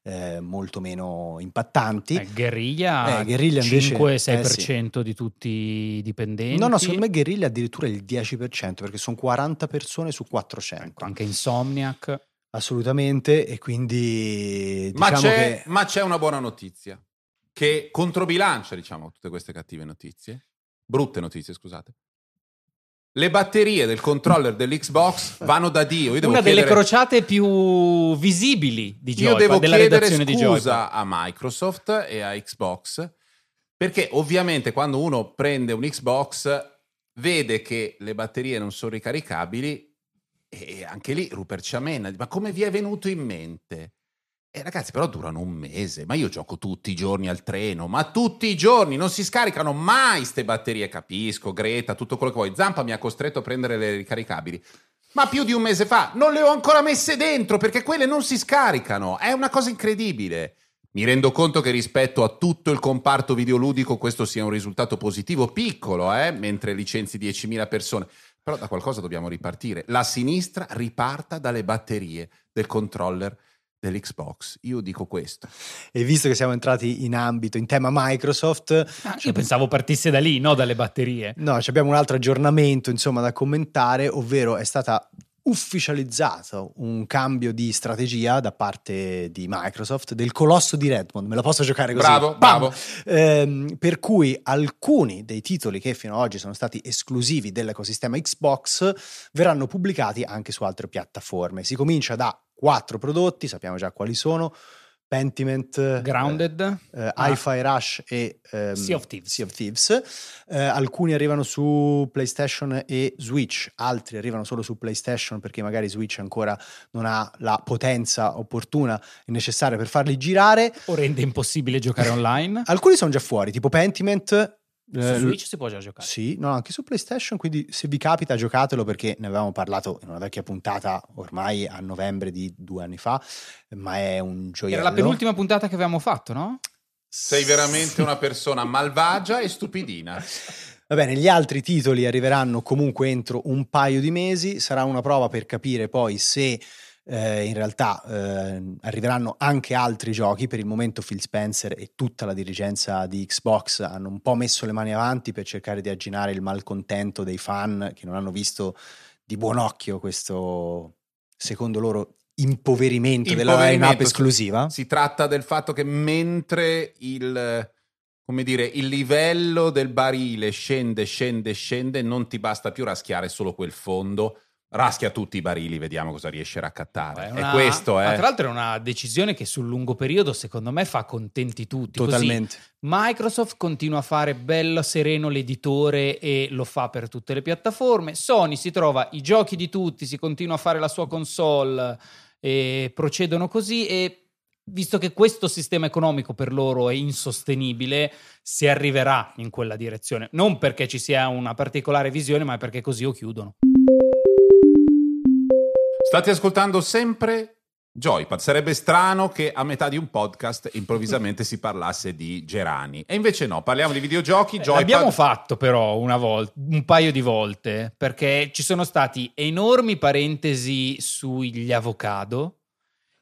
eh, molto meno impattanti. Eh, Guerriglia, Eh, Guerriglia invece- 5-6% di tutti i dipendenti. No, no, secondo me Guerrilla addirittura il 10% perché sono 40 persone su 400. Ecco, anche Insomniac. Assolutamente, e quindi Ma, diciamo c'è, che ma c'è una buona notizia che controbilancia, diciamo, tutte queste cattive notizie. Brutte notizie, scusate. Le batterie del controller dell'Xbox vanno da Dio. Io devo Una delle chiedere- crociate più visibili di Io Joypad, devo della chiedere scusa a Microsoft e a Xbox perché ovviamente quando uno prende un Xbox vede che le batterie non sono ricaricabili e anche lì Rupert Ciamena ma come vi è venuto in mente? E ragazzi però durano un mese, ma io gioco tutti i giorni al treno, ma tutti i giorni non si scaricano mai ste batterie, capisco, Greta, tutto quello che vuoi. Zampa mi ha costretto a prendere le ricaricabili. Ma più di un mese fa non le ho ancora messe dentro perché quelle non si scaricano. È una cosa incredibile. Mi rendo conto che rispetto a tutto il comparto videoludico questo sia un risultato positivo, piccolo, eh? mentre licenzi 10.000 persone. Però da qualcosa dobbiamo ripartire. La sinistra riparta dalle batterie del controller dell'Xbox. Io dico questo. e visto che siamo entrati in ambito, in tema Microsoft, Ah, io pensavo partisse da lì, no dalle batterie. no, ci abbiamo un altro aggiornamento insomma da commentare, ovvero è stata ufficializzato un cambio di strategia da parte di Microsoft del colosso di Redmond, me la posso giocare così? Bravo, Bam! bravo. Ehm, per cui alcuni dei titoli che fino ad oggi sono stati esclusivi dell'ecosistema Xbox verranno pubblicati anche su altre piattaforme. Si comincia da quattro prodotti, sappiamo già quali sono. Pentiment, Grounded, eh, Ah. Hi-Fi Rush e ehm, Sea of Thieves. Sea of Thieves. Eh, alcuni arrivano su PlayStation e Switch, altri arrivano solo su PlayStation perché magari Switch ancora non ha la potenza opportuna e necessaria per farli girare. o rende impossibile giocare online. Alcuni sono già fuori, tipo Pentiment. Su eh, Switch si può già giocare. Sì, no, anche su PlayStation, quindi se vi capita giocatelo perché ne avevamo parlato in una vecchia puntata ormai a novembre di due anni fa, ma è un gioiello. Era la penultima puntata che avevamo fatto, no? Sei veramente una persona malvagia e stupidina. Va bene, gli altri titoli arriveranno comunque entro un paio di mesi, sarà una prova per capire poi se eh, in realtà eh, arriveranno anche altri giochi. Per il momento Phil Spencer e tutta la dirigenza di Xbox hanno un po' messo le mani avanti per cercare di agginare il malcontento dei fan che non hanno visto di buon occhio questo, secondo loro, impoverimento, della line-up esclusiva. Si tratta del fatto che mentre il come dire, il livello del barile scende, scende, scende, non ti basta più raschiare solo quel fondo. Raschia tutti i barili, vediamo cosa riesce a raccattare. È, una, è questo, eh. tra l'altro è una decisione che sul lungo periodo, secondo me, fa contenti tutti. Totalmente. Così Microsoft continua a fare bello sereno l'editore e lo fa per tutte le piattaforme. Sony si trova i giochi di tutti, si continua a fare la sua console e procedono così e visto che questo sistema economico per loro è insostenibile, si arriverà in quella direzione. Non perché ci sia una particolare visione, ma perché così o chiudono. State ascoltando sempre Joypad. Sarebbe strano che a metà di un podcast improvvisamente si parlasse di Gerani. E invece no, parliamo di videogiochi. Joypad... L'abbiamo fatto però una volta, un paio di volte, perché ci sono stati enormi parentesi sugli avocado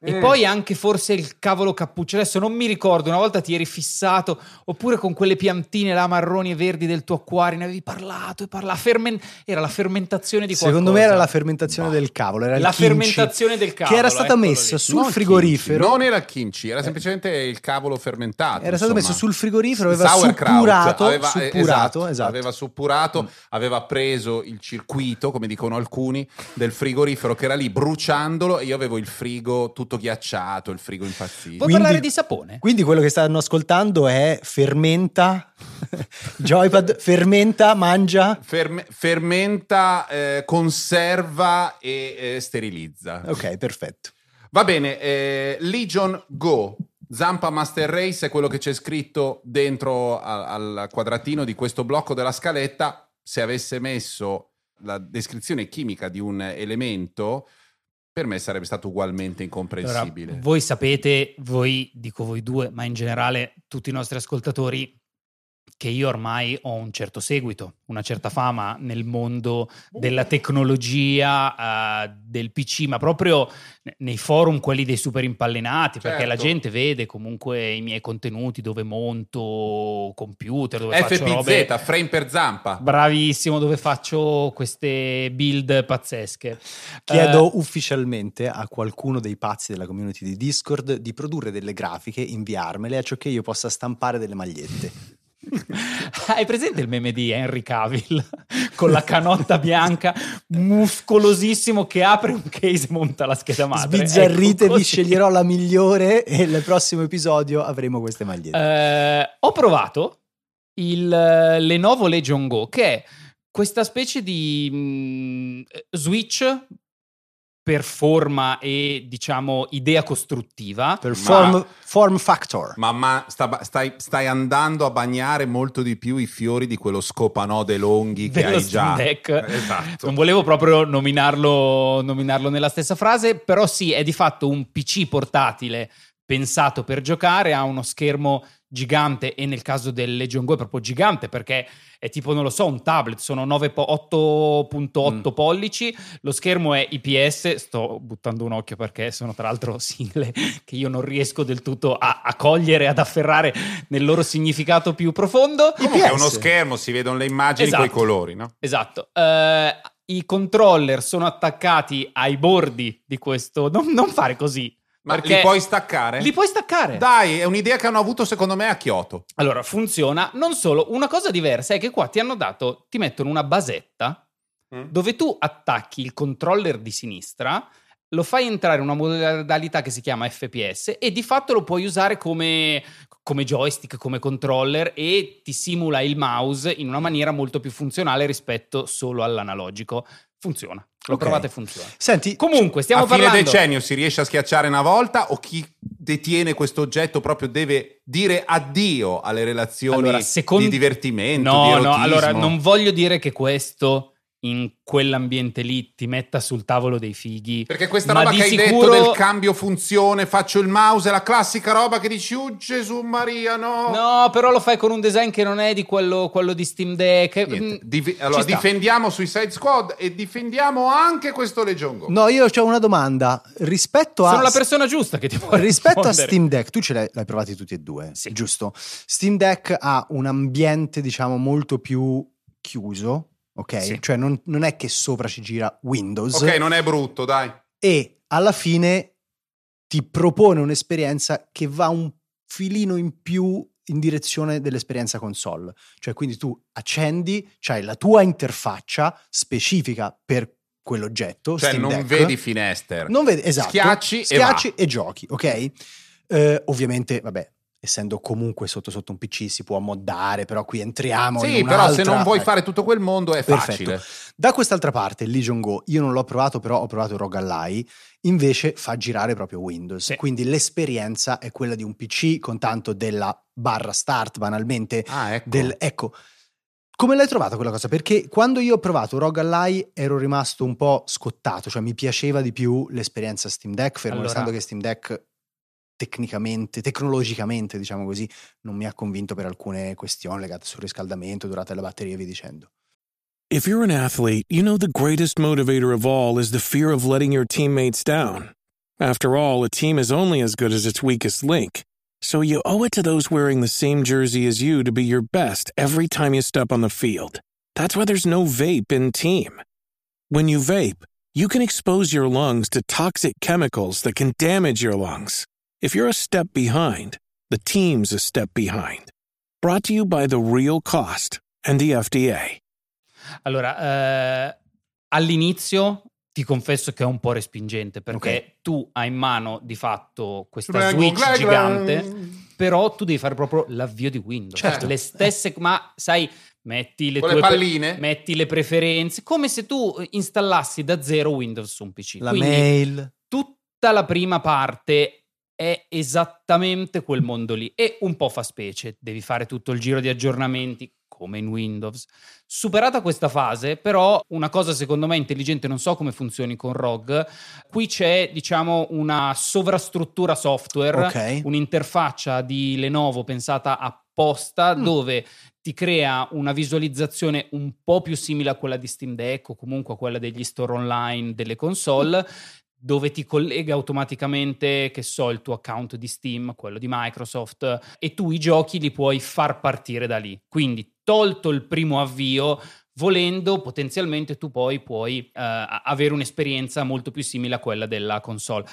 e mm. poi anche forse il cavolo cappuccio. Adesso non mi ricordo, una volta ti eri fissato, oppure con quelle piantine là marroni e verdi del tuo acquario, ne avevi parlato e parlato. Fermen- era la fermentazione di qualcosa. Secondo me era la fermentazione no. del cavolo. Era la fermentazione del cavolo. Che era stata messa lì. sul non frigorifero. Kimchi. Non era il kimchi, era semplicemente il cavolo fermentato. Era stato messo sul frigorifero, aveva suppurato, aveva, suppurato, esatto, esatto. aveva suppurato, mm. aveva preso il circuito, come dicono alcuni, del frigorifero che era lì bruciandolo e io avevo il frigo tutto tutto ghiacciato, il frigo impazzito. Puoi quindi, parlare di sapone? Quindi quello che stanno ascoltando è fermenta, Joypad fermenta, mangia? Ferme, fermenta, eh, conserva e eh, sterilizza. Ok, perfetto. Va bene, eh, Legion Go. Zampa Master Race è quello che c'è scritto dentro al, al quadratino di questo blocco della scaletta. Se avesse messo la descrizione chimica di un elemento, per me sarebbe stato ugualmente incomprensibile. Allora, voi sapete, voi, dico voi due, ma in generale tutti i nostri ascoltatori, che io ormai ho un certo seguito, una certa fama nel mondo della tecnologia, uh, del PC, ma proprio nei forum, quelli dei super impallinati, certo. perché la certo. gente vede comunque i miei contenuti dove monto computer, dove FPZ, faccio robe... frame per zampa. Bravissimo, dove faccio queste build pazzesche. Chiedo uh, ufficialmente a qualcuno dei pazzi della community di Discord di produrre delle grafiche, inviarmele, a ciò che io possa stampare delle magliette. Hai presente il meme di Henry Cavill con la canotta bianca, muscolosissimo, che apre un case e monta la scheda madre? Sbizzarritevi, ecco sceglierò la migliore e nel prossimo episodio avremo queste magliette. Eh, ho provato il Lenovo Legion Go, che è questa specie di mh, mm, Switch per forma e diciamo idea costruttiva. Per form, ma, form factor. Ma, ma sta, stai, stai, andando a bagnare molto di più i fiori di quello scopanode longhi che hai già. Deck. Esatto. Non volevo proprio nominarlo, nominarlo nella stessa frase, però sì, è di fatto un PC portatile pensato per giocare, ha uno schermo gigante e nel caso del Legion Go è proprio gigante perché è tipo, non lo so, un tablet, sono 8.8 mm. pollici, lo schermo è IPS, sto buttando un occhio perché sono tra l'altro sigle che io non riesco del tutto a, a cogliere, ad afferrare nel loro significato più profondo. Comunque è uno schermo, si vedono le immagini esatto. con i colori, no? Esatto. Uh, I controller sono attaccati ai bordi di questo... non, non fare così ma li puoi staccare? Li puoi staccare. Dai, è un'idea che hanno avuto secondo me a Kyoto. Allora, funziona. Non solo, una cosa diversa è che qua ti hanno dato, ti mettono una basetta mm. dove tu attacchi il controller di sinistra, lo fai entrare in una modalità che si chiama FPS e di fatto lo puoi usare come, come joystick, come controller e ti simula il mouse in una maniera molto più funzionale rispetto solo all'analogico. Funziona. L'ho okay. provato e funziona. Senti, comunque stiamo a parlando... fine decennio si riesce a schiacciare una volta o chi detiene questo oggetto proprio deve dire addio alle relazioni allora, secondo... di divertimento, No, di no, allora non voglio dire che questo in quell'ambiente lì ti metta sul tavolo dei fighi. Perché questa roba di che hai sicuro- detto del cambio funzione, faccio il mouse, è la classica roba che dici, oh Gesù Maria, no. No, però lo fai con un design che non è di quello, quello di Steam Deck. Mm, Div- allora, difendiamo Suicide Squad e difendiamo anche questo Legion Go. No, io ho una domanda. Rispetto a... Sono la persona giusta che ti può Rispetto a rispondere. Steam Deck, tu ce l'hai, l'hai provati tutti e due, Sì. giusto? Steam Deck ha un ambiente, diciamo, molto più chiuso, ok? Sì. Cioè non, non è che sopra ci gira Windows Ok, non è brutto, dai. e alla fine ti propone un'esperienza che va un filino in più in direzione dell'esperienza console. Cioè, quindi tu accendi, c'hai la tua interfaccia specifica per quell'oggetto. Cioè, Steam non Deck. vedi Finester. Non vedi, esatto. Schiacci e Schiacci va. e giochi, ok? Eh, ovviamente, vabbè, essendo comunque sotto sotto un PC si può moddare, però qui entriamo in Sì, però se non vuoi eh. fare tutto quel mondo è Perfetto. facile. Da quest'altra parte, Legion Go, io non l'ho provato, però ho provato Rogue Ally, invece fa girare proprio Windows. Sì. Quindi l'esperienza è quella di un PC con tanto della barra start, banalmente. Ah, ecco. Del, ecco, come l'hai trovata quella cosa? Perché quando io ho provato Rogue Ally ero rimasto un po' scottato, cioè mi piaceva di più l'esperienza Steam Deck, fermo Allora- restando che Steam Deck tecnicamente, tecnologicamente, diciamo così, non mi ha convinto per alcune questioni legate sul riscaldamento, durata della batteria e via dicendo. If you're an athlete, you know the greatest motivator of all is the fear of letting your teammates down. After all, a team is only as good as its weakest link. So you owe it to those wearing the same jersey as you to be your best every time you step on the field. That's why there's no vape in team. When you vape, you can expose your lungs to toxic chemicals that can damage your lungs. If you're a step behind, the team's a step behind. Brought to you by The Real Cost and the FDA. Allora, eh, all'inizio ti confesso che è un po' respingente perché Ok. tu hai in mano di fatto questa Prego, Switch gla. gigante, però tu devi fare proprio l'avvio di Windows. Certo. Le stesse, ma sai, metti le Con tue le pre- palline? metti le preferenze, come se tu installassi da zero Windows su un PC. La Quindi mail. tutta la prima parte è esattamente quel mondo lì e un po' fa specie, devi fare tutto il giro di aggiornamenti come in Windows. Superata questa fase, però una cosa secondo me intelligente, non so come funzioni con ROG, qui c'è diciamo una sovrastruttura software, Ok. un'interfaccia di Lenovo pensata apposta Mm. dove ti crea una visualizzazione un po' più simile a quella di Steam Deck o comunque a quella degli store online delle console, dove ti collega automaticamente, che so, il tuo account di Steam, quello di Microsoft, e tu i giochi li puoi far partire da lì. Quindi, tolto il primo avvio, volendo, potenzialmente tu poi puoi eh, avere un'esperienza molto più simile a quella della console.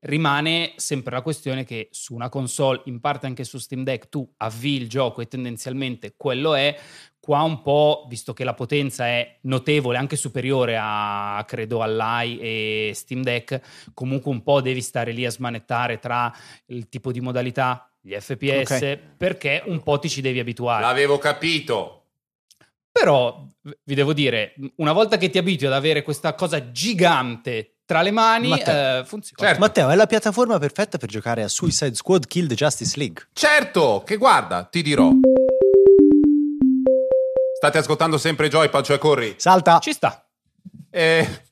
Rimane sempre la questione che su una console, in parte anche su Steam Deck, tu avvii il gioco e tendenzialmente quello è. Qua un po', visto che la potenza è notevole, anche superiore a, credo, all'AI e Steam Deck, comunque un po' devi stare lì a smanettare tra il tipo di modalità, gli FPS, Ok. perché un po' ti ci devi abituare. L'avevo capito. Però vi devo dire, una volta che ti abitui ad avere questa cosa gigante tra le mani, Matteo. eh, funziona. Certo. Matteo, è la piattaforma perfetta per giocare a Suicide Squad Kill the Justice League. Certo, che guarda, ti dirò. State ascoltando sempre Joypad, cioè corri. Salta! Ci sta. Eh,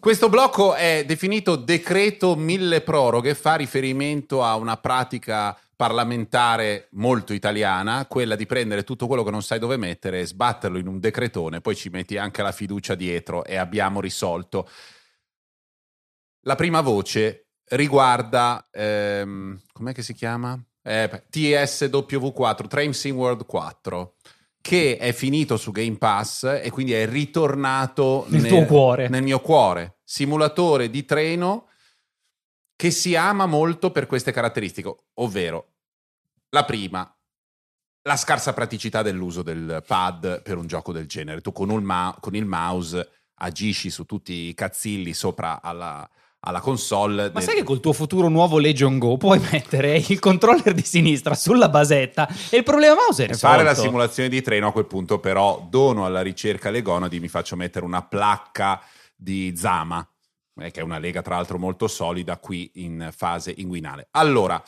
questo blocco è definito decreto mille proroghe, fa riferimento a una pratica parlamentare molto italiana, quella di prendere tutto quello che non sai dove mettere e sbatterlo in un decretone, poi ci metti anche la fiducia dietro e abbiamo risolto. La prima voce riguarda, ehm, com'è che si chiama? Eh, TSW4, Train World 4, che è finito su Game Pass e quindi è ritornato Nel tuo cuore. nel mio cuore. Simulatore di treno che si ama molto per queste caratteristiche, ovvero la prima, la scarsa praticità dell'uso del pad per un gioco del genere. Tu con, un ma- con il mouse agisci su tutti i cazzilli sopra alla, alla console. Ma de- sai che col tuo futuro nuovo Legion Go puoi mettere il controller di sinistra sulla basetta e il problema mouse è risolto. fare la simulazione di treno a quel punto però dono alla ricerca le gonadi mi faccio mettere una placca di Zama eh, che è una lega tra l'altro molto solida qui in fase inguinale allora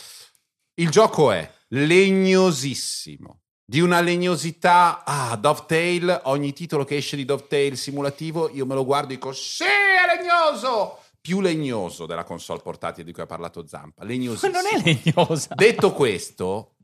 il gioco è legnosissimo di una legnosità. Ah, Dovetail, ogni titolo che esce di Dovetail simulativo, io me lo guardo e dico: Sì, è legnoso! Più legnoso della console portatile di cui ha parlato Zampa. Legnosissimo. Non è legnosa. Detto questo,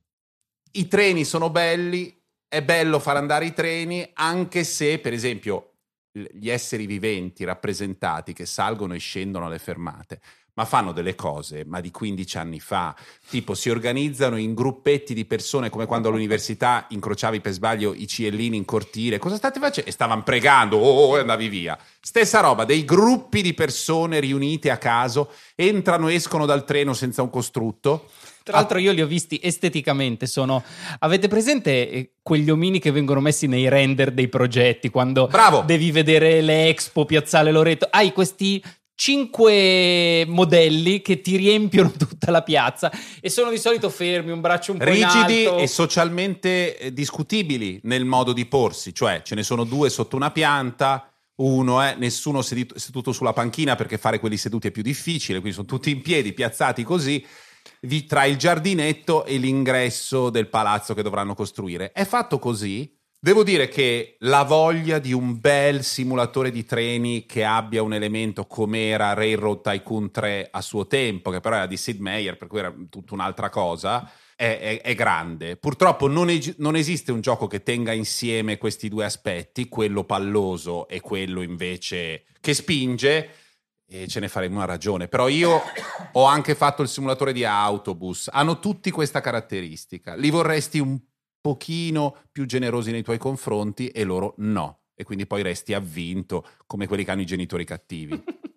i treni sono belli, è bello far andare i treni, anche se, per esempio, gli esseri viventi rappresentati che salgono e scendono alle fermate ma fanno delle cose, ma di 15 anni fa, tipo si organizzano in gruppetti di persone come quando all'università incrociavi per sbaglio i ciellini in cortile, cosa state facendo? E stavano pregando, oh, oh, e andavi via. Stessa roba, dei gruppi di persone riunite a caso, entrano e escono dal treno senza un costrutto. Tra l'altro io li ho visti esteticamente, sono... Avete presente eh, quegli omini che vengono messi nei render dei progetti, quando Bravo. devi vedere le expo, Piazzale Loreto? Hai questi cinque modelli che ti riempiono tutta la piazza e sono di solito fermi, un braccio un po' rigidi in alto. e socialmente eh, discutibili nel modo di porsi, cioè ce ne sono due sotto una pianta, uno è nessuno seduto, seduto sulla panchina perché fare quelli seduti è più difficile, quindi sono tutti in piedi, piazzati così, tra il giardinetto e l'ingresso del palazzo che dovranno costruire. È fatto così. Devo dire che la voglia di un bel simulatore di treni che abbia un elemento come era Railroad Tycoon 3 a suo tempo, che però era di Sid Meier, per cui era tutta un'altra cosa, è, è- è grande. Purtroppo non, eg- non esiste un gioco che tenga insieme questi due aspetti, quello palloso e quello invece che spinge, e ce ne faremo una ragione. Però io ho anche fatto il simulatore di autobus, hanno tutti questa caratteristica. Li vorresti un pochino più generosi nei tuoi confronti e loro no. E quindi poi resti avvinto come quelli che hanno i genitori cattivi.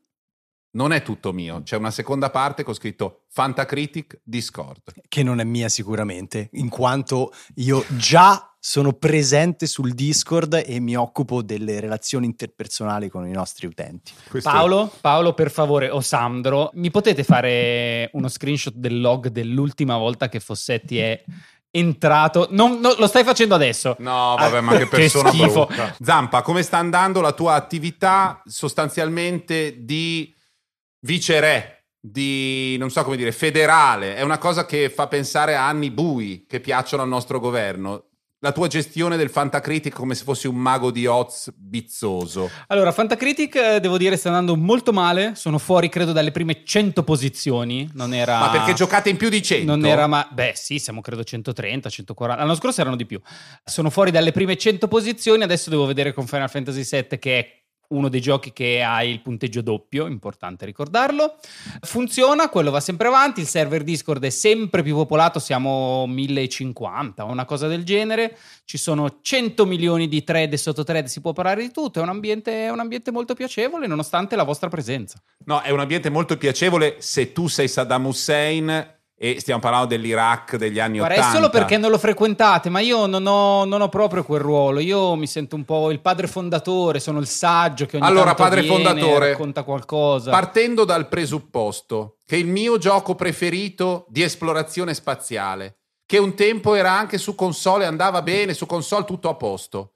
Non è tutto mio, c'è una seconda parte che ho scritto Fantacritic Discord. che non è mia sicuramente, in quanto io già sono presente sul Discord e mi occupo delle relazioni interpersonali con i nostri utenti. Questo- Paolo, Paolo, per favore, o Sandro, mi potete fare uno screenshot del log dell'ultima volta che Fossetti è entrato? Non, no, lo stai facendo adesso. No, vabbè, Ah, ma che persona schifo. brutta. Zampa, come sta andando la tua attività sostanzialmente di viceré, di non so come dire, federale? È una cosa che fa pensare a anni bui che piacciono al nostro governo. La tua gestione del Fantacritic come se fossi un mago di Oz bizzoso. Allora, Fantacritic, eh, devo dire, sta andando molto male. Sono fuori, credo, dalle prime 100 posizioni. Non era... Ma perché giocate in più di 100? Non era ma beh, sì, siamo credo 130, 140. L'anno scorso erano di più. Sono fuori dalle prime 100 posizioni. Adesso devo vedere con Final Fantasy VII, che è uno dei giochi che ha il punteggio doppio, importante ricordarlo. Funziona, quello va sempre avanti. Il server Discord è sempre più popolato, siamo 1050 o una cosa del genere. Ci sono 100 milioni di thread e sottothread, si può parlare di tutto. È un ambiente, è un ambiente molto piacevole, nonostante la vostra presenza. No, è un ambiente molto piacevole se tu sei Saddam Hussein e stiamo parlando dell'Iraq degli anni Guarda, 80. è solo perché non lo frequentate, ma io non ho, non ho proprio quel ruolo. Io mi sento un po' il padre fondatore, sono il saggio che ogni Allora, tanto padre viene, fondatore, racconta qualcosa. Partendo dal presupposto che il mio gioco preferito di esplorazione spaziale, che un tempo era anche su console andava bene, su console tutto a posto,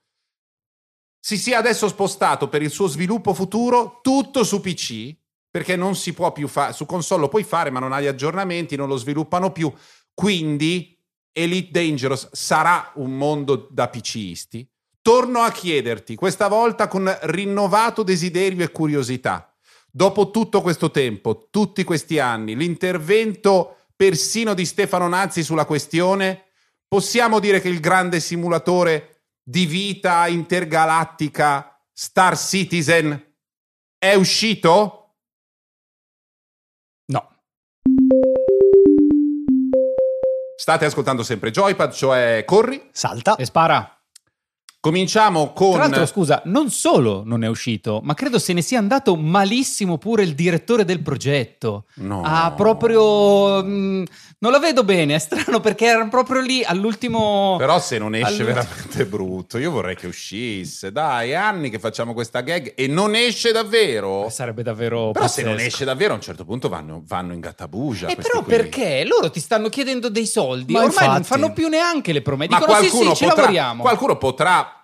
si sia adesso spostato per il suo sviluppo futuro tutto su PC, perché non si può più fare, su console lo puoi fare, ma non hai aggiornamenti, non lo sviluppano più. Quindi Elite Dangerous sarà un mondo da PCisti. Torno a chiederti, questa volta con rinnovato desiderio e curiosità, dopo tutto questo tempo, tutti questi anni, l'intervento persino di Stefano Nazzi sulla questione, possiamo dire che il grande simulatore di vita intergalattica Star Citizen è uscito? State ascoltando sempre Joypad, cioè corri. Salta. E spara. Cominciamo con... Tra l'altro, scusa, non solo non è uscito, ma credo se ne sia andato malissimo pure il direttore del progetto. No. Ha proprio. mm, non la vedo bene, è strano perché era proprio lì all'ultimo. Però se non esce all'ultimo- veramente brutto, io vorrei che uscisse. Dai, anni che facciamo questa gag e non esce davvero. Sarebbe davvero. Però se non pazzesco. esce davvero a un certo punto vanno, vanno in gattabugia. E però qui. perché? Loro ti stanno chiedendo dei soldi, Ma ormai non infatti. fanno più neanche le promesse. Ma Dicono sì, qualcuno, sì, ci potrà, lavoriamo. qualcuno potrà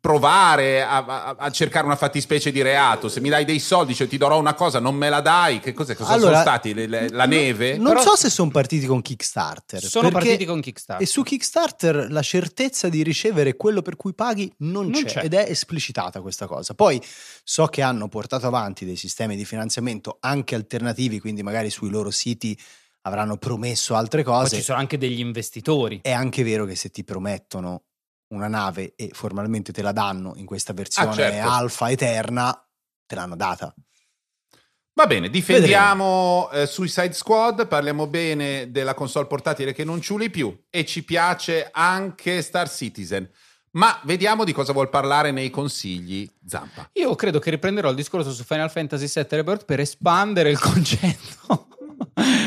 provare a, a- a cercare una fattispecie di reato. Se mi dai dei soldi, cioè ti darò una cosa, non me la dai. Che cos'è? Cosa Allora, sono stati? Le- le- la neve? Non Però- so se sono partiti con Kickstarter. Sono partiti con Kickstarter. E su Kickstarter la certezza di ricevere quello per cui paghi non, Non c'è, c'è. ed è esplicitata questa cosa. Poi so che hanno portato avanti dei sistemi di finanziamento anche alternativi, quindi magari sui loro siti avranno promesso altre Poi cose. ci sono anche degli investitori. È anche vero che se ti promettono una nave e formalmente te la danno in questa versione certo. alfa eterna, te l'hanno data. Va bene, difendiamo eh, Suicide Squad, parliamo bene della console portatile che non ciuli più e ci piace anche Star Citizen. Ma vediamo di cosa vuol parlare nei consigli Zampa. Io credo che riprenderò il discorso su Final Fantasy VII Rebirth per espandere il concetto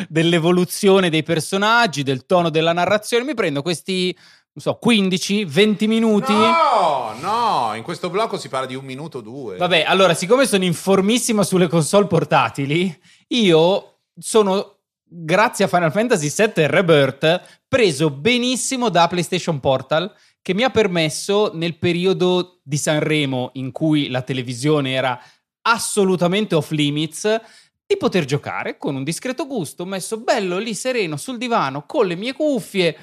dell'evoluzione dei personaggi, del tono della narrazione. Mi prendo questi, non so, 15, 20 minuti. No, no, in questo blocco si parla di un minuto o due. Vabbè, allora, siccome sono informissimo sulle console portatili, io sono, grazie a Final Fantasy VII Rebirth, preso benissimo da PlayStation Portal, che mi ha permesso nel periodo di Sanremo in cui la televisione era assolutamente off limits di poter giocare con un discreto gusto, messo bello lì sereno sul divano con le mie cuffie.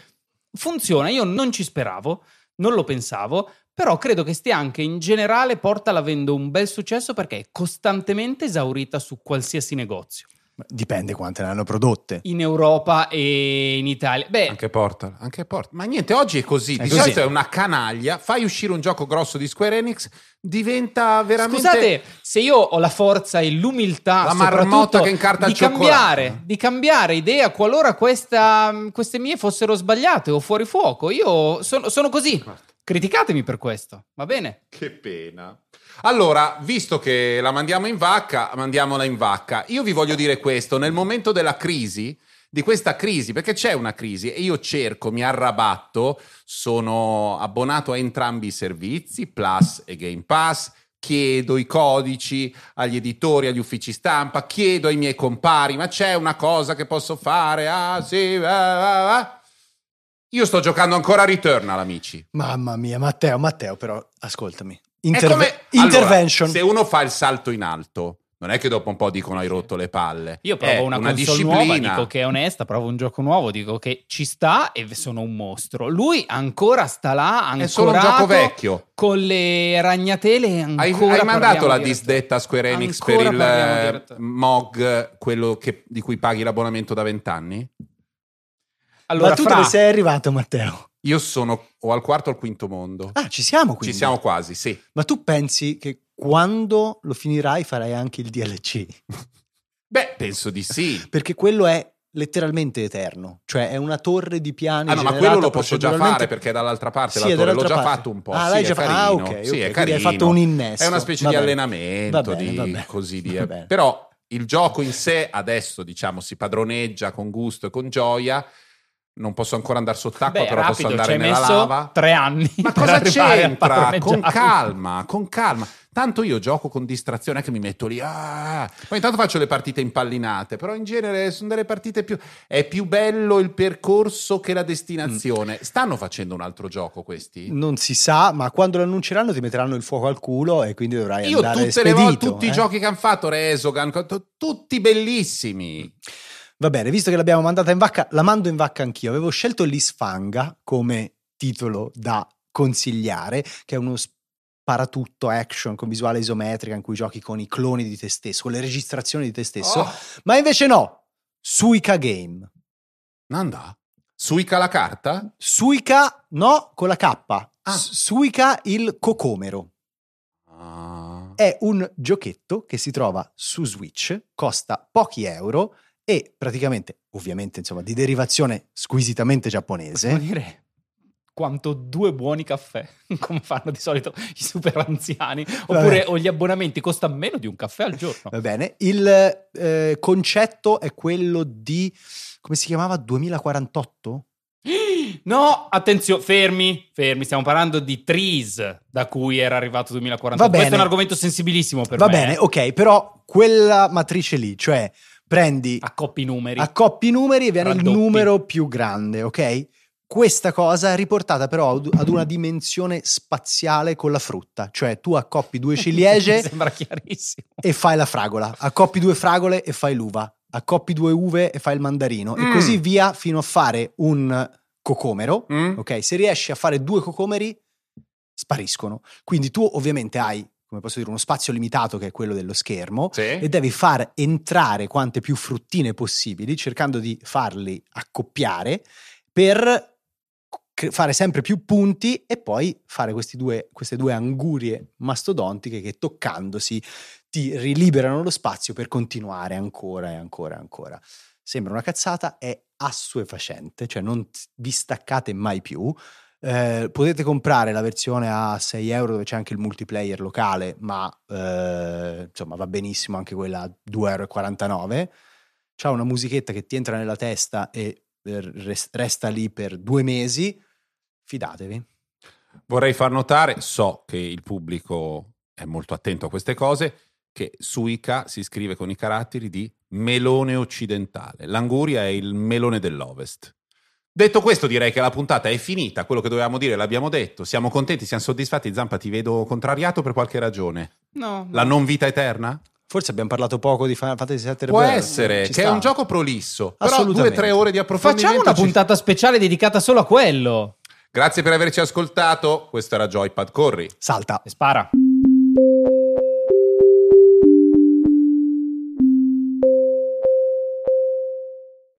Funziona, io non ci speravo, non lo pensavo, però credo che stia anche in generale Portal avendo un bel successo perché è costantemente esaurita su qualsiasi negozio, Dipende quante ne hanno prodotte. in Europa e in Italia. Beh, Anche Portal, anche Portal. Ma niente, oggi è così. È di così. solito è una canaglia. Fai uscire un gioco grosso di Square Enix, diventa veramente. Scusate, se io ho la forza e l'umiltà La marmotta che incarta di il cioccolato. cambiare, di cambiare idea qualora questa- queste mie fossero sbagliate o fuori fuoco, io sono, sono così. Criticatemi per questo, va bene? Che pena. Allora, visto che la mandiamo in vacca, mandiamola in vacca. Io vi voglio dire questo, nel momento della crisi, di questa crisi, perché c'è una crisi e io cerco, mi arrabatto, sono abbonato a entrambi i servizi, Plus e Game Pass, chiedo i codici agli editori, agli uffici stampa, chiedo ai miei compari, ma c'è una cosa che posso fare? Ah, sì, ah, ah, ah. Io sto giocando ancora a Returnal, amici. Mamma mia, Matteo, Matteo, però ascoltami. Interve- come- Allora, intervention. se uno fa il salto in alto, non è che dopo un po' dicono hai rotto le palle. Io provo È una, console disciplina. nuova, dico che è onesta, provo un gioco nuovo, dico che ci sta e sono un mostro. Lui ancora sta là, È solo un gioco vecchio. con le ragnatele ancora Hai, hai mandato la di disdetta a Square Enix Ancora per il eh. MOG, quello che- di cui paghi l'abbonamento da vent'anni? Allora, Ma tu fra- dove sei arrivato, Matteo? Io sono o al quarto o al quinto mondo. Ah, ci siamo quindi. Ci siamo quasi, sì. Ma tu pensi che quando lo finirai farai anche il DLC? Beh, penso di sì. Perché quello è letteralmente eterno, cioè è una torre di piani Ah no, ma quello lo posso già fare perché è dall'altra parte Sì, la torre. L'ho già parte. fatto un po'. Ah, sì, l'hai è già fatto? carino. Ah, ok, sì, ok, è quindi hai carino. fatto un innesto. È una specie Va di bene. allenamento, Va bene, di, va bene. così di... Bene. Però il gioco in sé adesso, diciamo, si padroneggia con gusto e con gioia. Non posso ancora andare sott'acqua, Beh, però rapido, posso andare nella messo lava. tre anni Ma per cosa c'entra? Con calma, con calma. Tanto io gioco con distrazione, è che mi metto lì. ah. Poi intanto faccio le partite impallinate, però in genere sono delle partite più. È più bello il percorso che la destinazione. Stanno facendo un altro gioco questi? Non si sa, ma quando lo annunceranno ti metteranno il fuoco al culo e quindi dovrai Io andare tutte le spedito. volte, tutti eh. i giochi che hanno fatto, Resogan, tutti bellissimi. Va bene, visto che l'abbiamo mandata in vacca, la mando in vacca anch'io. Avevo scelto l'Isfanga come titolo da consigliare, che è uno sparatutto action con visuale isometrica in cui giochi con i cloni di te stesso, con le registrazioni di te stesso. Oh, Ma invece no, Suica Game. Nanda? Suica la carta? Suica, no, con la K. Ah. Suica il cocomero. Ah. È un giochetto che si trova su Switch, costa pochi euro e praticamente, ovviamente, insomma, di derivazione squisitamente giapponese. Possiamo dire quanto due buoni caffè, come fanno di solito i super anziani, oppure o gli abbonamenti costano meno di un caffè al giorno. Va bene, il eh, concetto è quello di, come si chiamava, 2048? No, attenzione, fermi, fermi, stiamo parlando di Trees, da cui era arrivato 2048. Va bene. Questo è un argomento sensibilissimo per Va me. bene, eh. ok, però quella matrice lì, cioè prendi, Accoppi i numeri. accoppi i numeri e viene Raddoppi. il numero più grande, ok? questa cosa riportata però ad una dimensione spaziale con la frutta, cioè tu accoppi due Mi ciliegie sembra chiarissimo. e fai la fragola, accoppi due fragole e fai l'uva, accoppi due uve e fai il mandarino e Mm. così via fino a fare un cocomero. Mm? Ok, se riesci a fare due cocomeri, spariscono. Quindi tu ovviamente hai, come posso dire, uno spazio limitato che è quello dello schermo Sì. e devi far entrare quante più fruttine possibili, cercando di farli accoppiare per fare sempre più punti e poi fare questi due- queste due angurie mastodontiche che toccandosi ti riliberano lo spazio per continuare ancora e ancora e ancora. Sembra una cazzata, è assuefacente, cioè non vi staccate mai più. Eh, potete comprare la versione a 6 euro dove c'è anche il multiplayer locale, ma eh, insomma va benissimo anche quella a 2,49 euro. C'ha una musichetta che ti entra nella testa e eh, res- resta lì per due mesi. Fidatevi. Vorrei far notare, so che il pubblico è molto attento a queste cose, che Suica si scrive con i caratteri di melone occidentale. L'anguria è il melone dell'ovest. Detto questo, direi che la puntata è finita. Quello che dovevamo dire l'abbiamo detto. Siamo contenti, siamo soddisfatti. Zampa, ti vedo contrariato per qualche ragione. No, La non vita eterna? Forse abbiamo parlato poco di Final Fantasy VII Può Rebirth. essere, Ci che è sta. un gioco prolisso. Però due o tre ore di approfondimento. Facciamo una ci- puntata speciale dedicata solo a quello. Grazie per averci ascoltato. Questo era Joypad Corri. Salta. E spara.